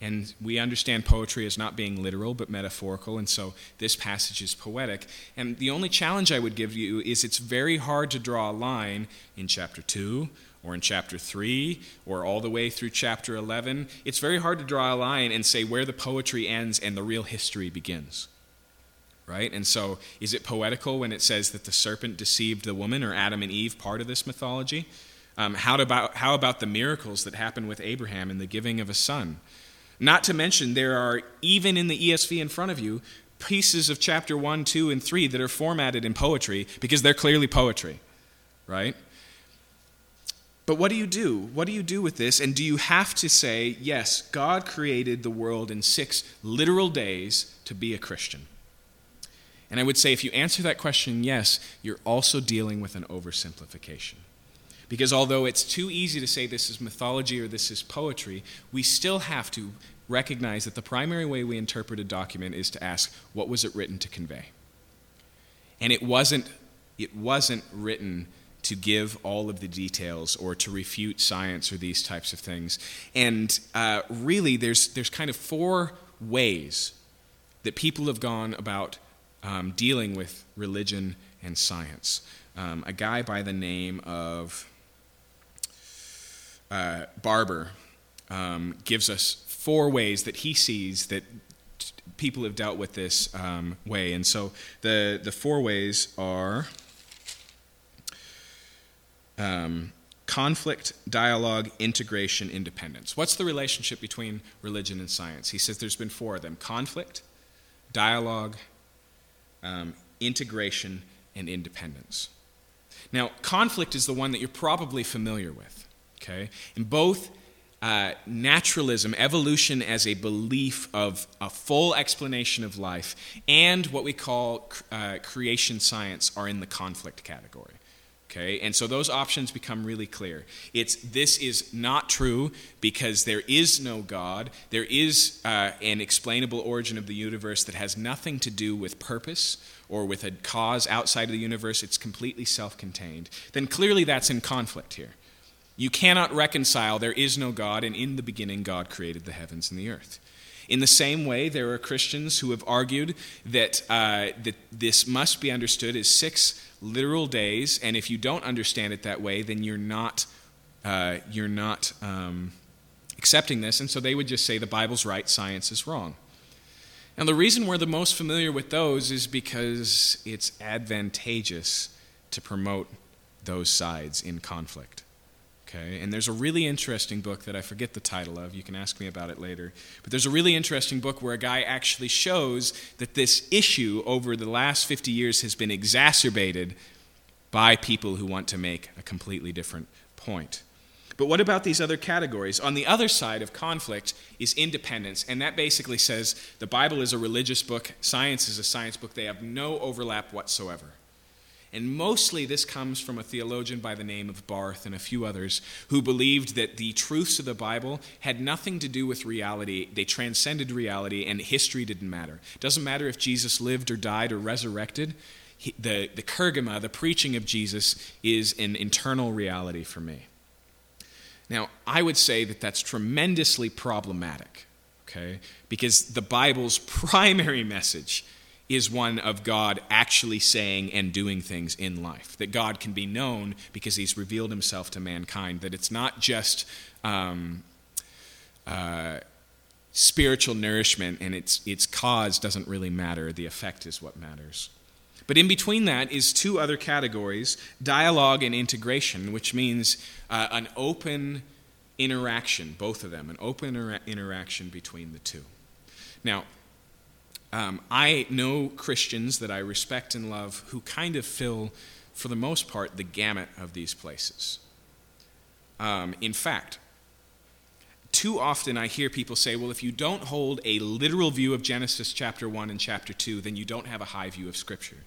And we understand poetry as not being literal but metaphorical, and so this passage is poetic. And the only challenge I would give you is it's very hard to draw a line in chapter 2 or in chapter 3 or all the way through chapter 11. It's very hard to draw a line and say where the poetry ends and the real history begins right? And so, is it poetical when it says that the serpent deceived the woman, or Adam and Eve, part of this mythology? Um, how, about, how about the miracles that happen with Abraham and the giving of a son? Not to mention, there are, even in the ESV in front of you, pieces of chapter 1, 2, and 3 that are formatted in poetry because they're clearly poetry, right? But what do you do? What do you do with this? And do you have to say, yes, God created the world in six literal days to be a Christian? And I would say if you answer that question yes, you're also dealing with an oversimplification. Because although it's too easy to say this is mythology or this is poetry, we still have to recognize that the primary way we interpret a document is to ask, what was it written to convey? And it wasn't, it wasn't written to give all of the details or to refute science or these types of things. And uh, really, there's, there's kind of four ways that people have gone about um, dealing with religion and science. Um, a guy by the name of uh, Barbour um, gives us four ways that he sees that t- people have dealt with this um, way. And so the, the four ways are um, conflict, dialogue, integration, independence. What's the relationship between religion and science? He says there's been four of them conflict, dialogue, um, integration, and independence. Now, conflict is the one that you're probably familiar with. Okay? And both uh, naturalism, evolution as a belief of a full explanation of life, and what we call uh, creation science are in the conflict category. Okay, and so those options become really clear. It's this is not true because there is no God. There is uh, an explainable origin of the universe that has nothing to do with purpose or with a cause outside of the universe. It's completely self contained. Then clearly that's in conflict here. You cannot reconcile there is no God, and in the beginning God created the heavens and the earth. In the same way, there are Christians who have argued that, uh, that this must be understood as six literal days, and if you don't understand it that way, then you're not, uh, you're not um, accepting this, and so they would just say the Bible's right, science is wrong. And the reason we're the most familiar with those is because it's advantageous to promote those sides in conflict. Okay, and there's a really interesting book that I forget the title of. You can ask me about it later. But there's a really interesting book where a guy actually shows that this issue over the last 50 years has been exacerbated by people who want to make a completely different point. But what about these other categories? On the other side of conflict is independence, and that basically says the Bible is a religious book, science is a science book, they have no overlap whatsoever. And mostly this comes from a theologian by the name of Barth and a few others who believed that the truths of the Bible had nothing to do with reality. They transcended reality and history didn't matter. It doesn't matter if Jesus lived or died or resurrected. He, the, the kerygma, the preaching of Jesus, is an internal reality for me. Now, I would say that that's tremendously problematic, okay? Because the Bible's primary message is one of God actually saying and doing things in life. That God can be known because he's revealed himself to mankind. That it's not just um, uh, spiritual nourishment and its, its cause doesn't really matter, the effect is what matters. But in between that is two other categories dialogue and integration, which means uh, an open interaction, both of them, an open inter- interaction between the two. Now, um, I know Christians that I respect and love who kind of fill, for the most part, the gamut of these places. Um, in fact, too often I hear people say, well, if you don't hold a literal view of Genesis chapter 1 and chapter 2, then you don't have a high view of Scripture.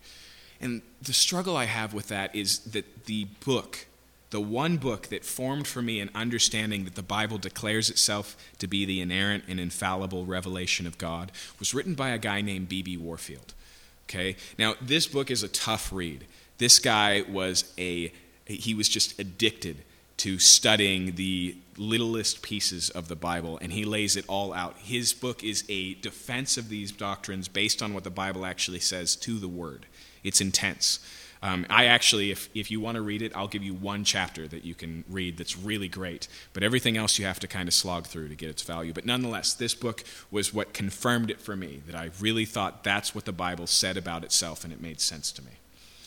And the struggle I have with that is that the book the one book that formed for me an understanding that the Bible declares itself to be the inerrant and infallible revelation of God was written by a guy named B.B. Warfield. Okay? Now, this book is a tough read. This guy was a, he was just addicted to studying the littlest pieces of the Bible, and he lays it all out. His book is a defense of these doctrines based on what the Bible actually says to the Word. It's intense. Um, I actually, if, if you want to read it, I'll give you one chapter that you can read that's really great. But everything else you have to kind of slog through to get its value. But nonetheless, this book was what confirmed it for me that I really thought that's what the Bible said about itself, and it made sense to me.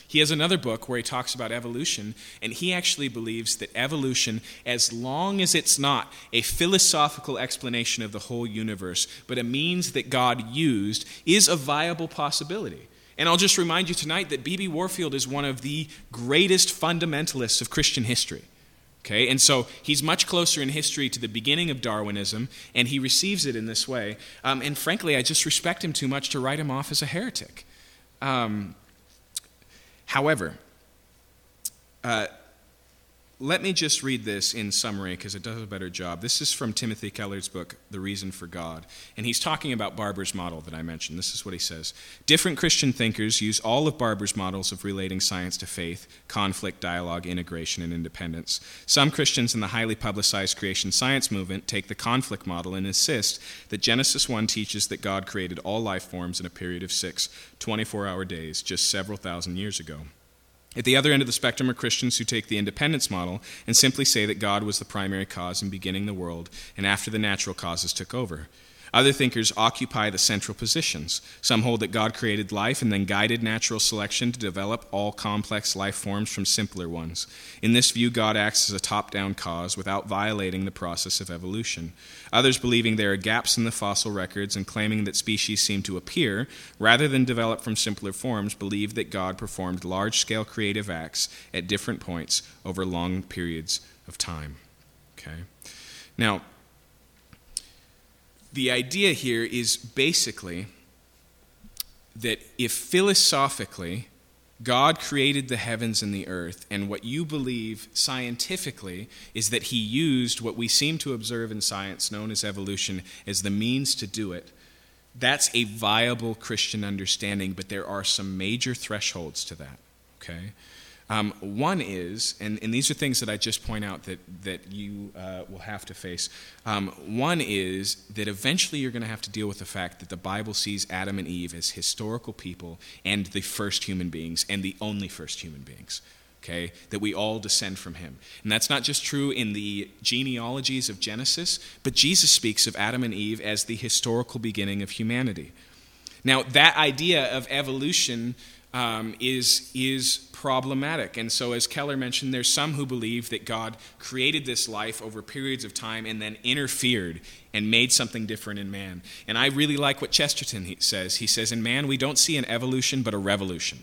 He has another book where he talks about evolution, and he actually believes that evolution, as long as it's not a philosophical explanation of the whole universe, but a means that God used, is a viable possibility. And I'll just remind you tonight that B.B. Warfield is one of the greatest fundamentalists of Christian history. Okay, and so he's much closer in history to the beginning of Darwinism, and he receives it in this way. Um, and frankly, I just respect him too much to write him off as a heretic. Um, However, uh, let me just read this in summary because it does a better job. This is from Timothy Keller's book, The Reason for God. And he's talking about Barbour's model that I mentioned. This is what he says Different Christian thinkers use all of Barbour's models of relating science to faith, conflict, dialogue, integration, and independence. Some Christians in the highly publicized creation science movement take the conflict model and insist that Genesis 1 teaches that God created all life forms in a period of six 24 hour days just several thousand years ago. At the other end of the spectrum are Christians who take the independence model and simply say that God was the primary cause in beginning the world and after the natural causes took over. Other thinkers occupy the central positions. Some hold that God created life and then guided natural selection to develop all complex life forms from simpler ones. In this view, God acts as a top down cause without violating the process of evolution. Others, believing there are gaps in the fossil records and claiming that species seem to appear rather than develop from simpler forms, believe that God performed large scale creative acts at different points over long periods of time. Okay? Now, the idea here is basically that if philosophically God created the heavens and the earth, and what you believe scientifically is that He used what we seem to observe in science, known as evolution, as the means to do it, that's a viable Christian understanding, but there are some major thresholds to that. Okay? Um, one is, and, and these are things that I just point out that, that you uh, will have to face. Um, one is that eventually you're going to have to deal with the fact that the Bible sees Adam and Eve as historical people and the first human beings and the only first human beings. Okay, that we all descend from him. And that's not just true in the genealogies of Genesis, but Jesus speaks of Adam and Eve as the historical beginning of humanity. Now, that idea of evolution um, is, is problematic. And so, as Keller mentioned, there's some who believe that God created this life over periods of time and then interfered and made something different in man. And I really like what Chesterton says. He says, In man, we don't see an evolution, but a revolution.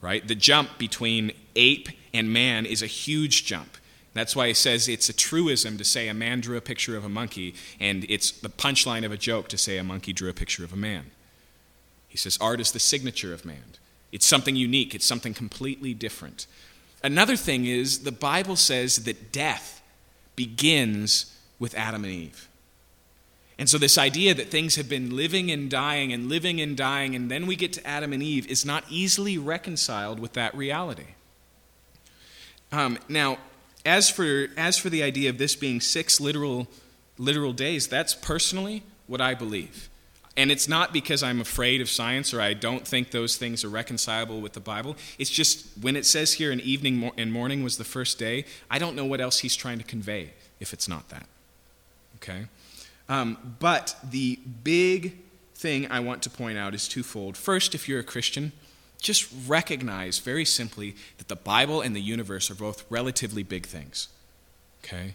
Right? The jump between ape and man is a huge jump. That's why he says it's a truism to say a man drew a picture of a monkey, and it's the punchline of a joke to say a monkey drew a picture of a man. He says art is the signature of man. It's something unique, it's something completely different. Another thing is the Bible says that death begins with Adam and Eve. And so, this idea that things have been living and dying and living and dying, and then we get to Adam and Eve, is not easily reconciled with that reality. Um, now, as for, as for the idea of this being six literal, literal days, that's personally what I believe. And it's not because I'm afraid of science or I don't think those things are reconcilable with the Bible. It's just when it says here an evening and morning was the first day, I don't know what else he's trying to convey if it's not that. Okay? Um, but the big thing I want to point out is twofold. First, if you're a Christian, just recognize very simply that the Bible and the universe are both relatively big things. Okay?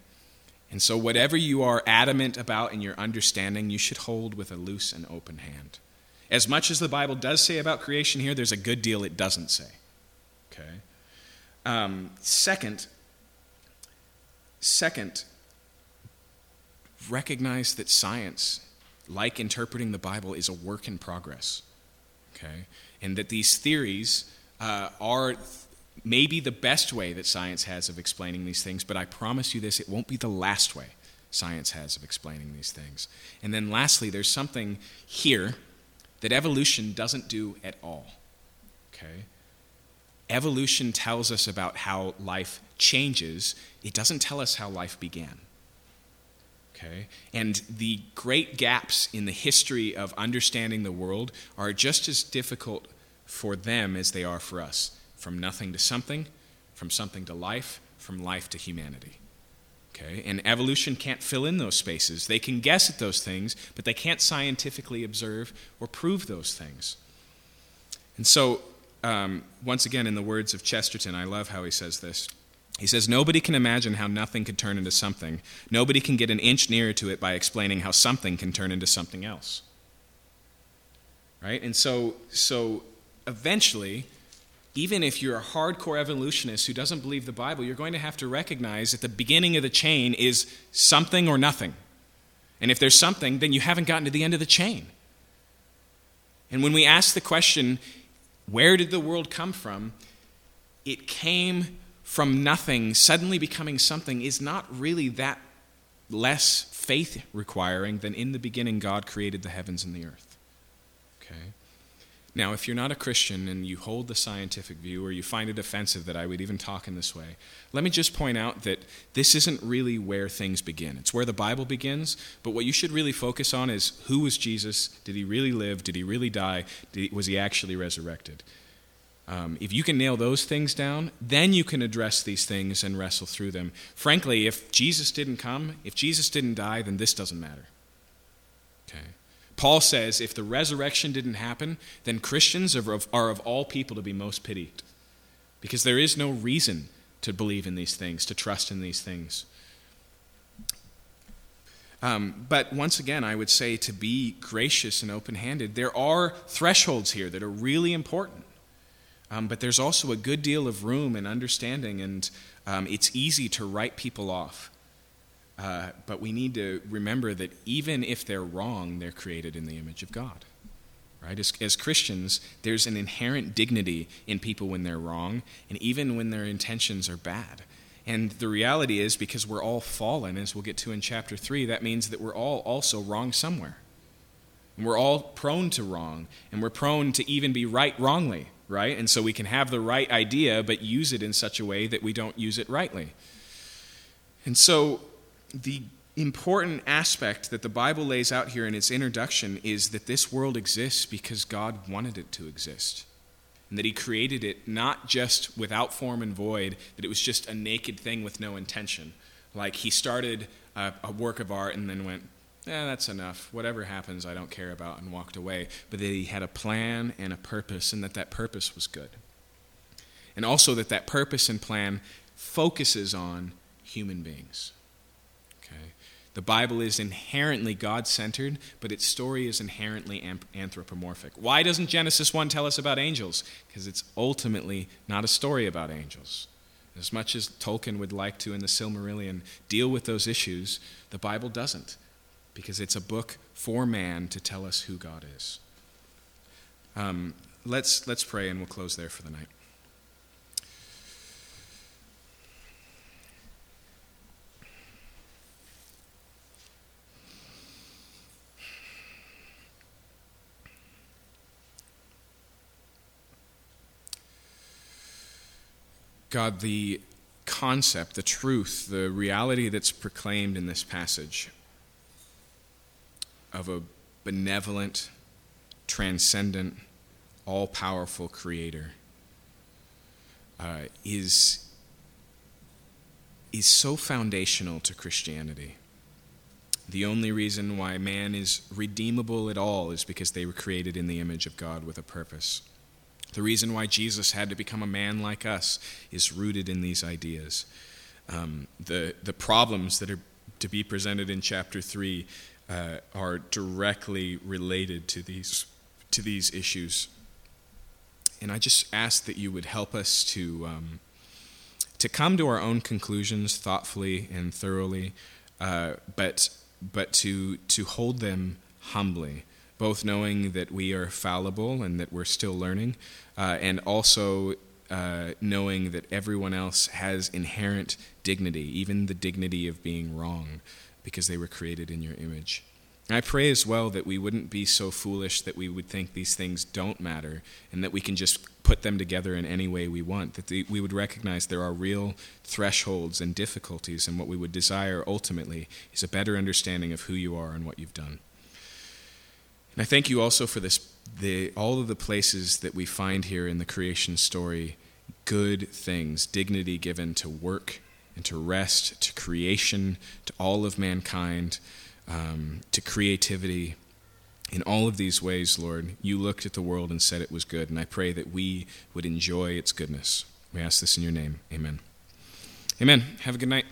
And so, whatever you are adamant about in your understanding, you should hold with a loose and open hand. As much as the Bible does say about creation here, there's a good deal it doesn't say. Okay? Um, second, second, recognize that science, like interpreting the Bible, is a work in progress. Okay? And that these theories uh, are may be the best way that science has of explaining these things, but I promise you this, it won't be the last way science has of explaining these things. And then lastly, there's something here that evolution doesn't do at all. Okay? Evolution tells us about how life changes, it doesn't tell us how life began. Okay? And the great gaps in the history of understanding the world are just as difficult for them as they are for us from nothing to something, from something to life, from life to humanity. Okay? And evolution can't fill in those spaces. They can guess at those things, but they can't scientifically observe or prove those things. And so, um, once again, in the words of Chesterton, I love how he says this. He says, Nobody can imagine how nothing could turn into something. Nobody can get an inch nearer to it by explaining how something can turn into something else. Right? And so, so eventually, even if you're a hardcore evolutionist who doesn't believe the Bible, you're going to have to recognize that the beginning of the chain is something or nothing. And if there's something, then you haven't gotten to the end of the chain. And when we ask the question, where did the world come from? It came from nothing, suddenly becoming something, is not really that less faith requiring than in the beginning God created the heavens and the earth. Okay? Now, if you're not a Christian and you hold the scientific view or you find it offensive that I would even talk in this way, let me just point out that this isn't really where things begin. It's where the Bible begins, but what you should really focus on is who was Jesus? Did he really live? Did he really die? He, was he actually resurrected? Um, if you can nail those things down, then you can address these things and wrestle through them. Frankly, if Jesus didn't come, if Jesus didn't die, then this doesn't matter. Paul says if the resurrection didn't happen, then Christians are of, are of all people to be most pitied. Because there is no reason to believe in these things, to trust in these things. Um, but once again, I would say to be gracious and open handed, there are thresholds here that are really important. Um, but there's also a good deal of room and understanding, and um, it's easy to write people off. Uh, but we need to remember that even if they're wrong, they're created in the image of God. Right? As, as Christians, there's an inherent dignity in people when they're wrong, and even when their intentions are bad. And the reality is, because we're all fallen, as we'll get to in chapter 3, that means that we're all also wrong somewhere. And we're all prone to wrong, and we're prone to even be right wrongly, right? And so we can have the right idea, but use it in such a way that we don't use it rightly. And so the important aspect that the Bible lays out here in its introduction is that this world exists because God wanted it to exist. And that He created it not just without form and void, that it was just a naked thing with no intention. Like He started a, a work of art and then went, eh, that's enough. Whatever happens, I don't care about, and walked away. But that He had a plan and a purpose, and that that purpose was good. And also that that purpose and plan focuses on human beings. The Bible is inherently God centered, but its story is inherently anthropomorphic. Why doesn't Genesis 1 tell us about angels? Because it's ultimately not a story about angels. As much as Tolkien would like to in the Silmarillion deal with those issues, the Bible doesn't, because it's a book for man to tell us who God is. Um, let's, let's pray and we'll close there for the night. God, the concept, the truth, the reality that's proclaimed in this passage of a benevolent, transcendent, all powerful creator uh, is, is so foundational to Christianity. The only reason why man is redeemable at all is because they were created in the image of God with a purpose. The reason why Jesus had to become a man like us is rooted in these ideas. Um, the, the problems that are to be presented in chapter 3 uh, are directly related to these, to these issues. And I just ask that you would help us to, um, to come to our own conclusions thoughtfully and thoroughly, uh, but, but to, to hold them humbly both knowing that we are fallible and that we're still learning, uh, and also uh, knowing that everyone else has inherent dignity, even the dignity of being wrong, because they were created in your image. I pray as well that we wouldn't be so foolish that we would think these things don't matter and that we can just put them together in any way we want, that the, we would recognize there are real thresholds and difficulties, and what we would desire ultimately is a better understanding of who you are and what you've done. And I thank you also for this, the, all of the places that we find here in the creation story good things, dignity given to work and to rest, to creation, to all of mankind, um, to creativity. In all of these ways, Lord, you looked at the world and said it was good, and I pray that we would enjoy its goodness. We ask this in your name. Amen. Amen. Have a good night.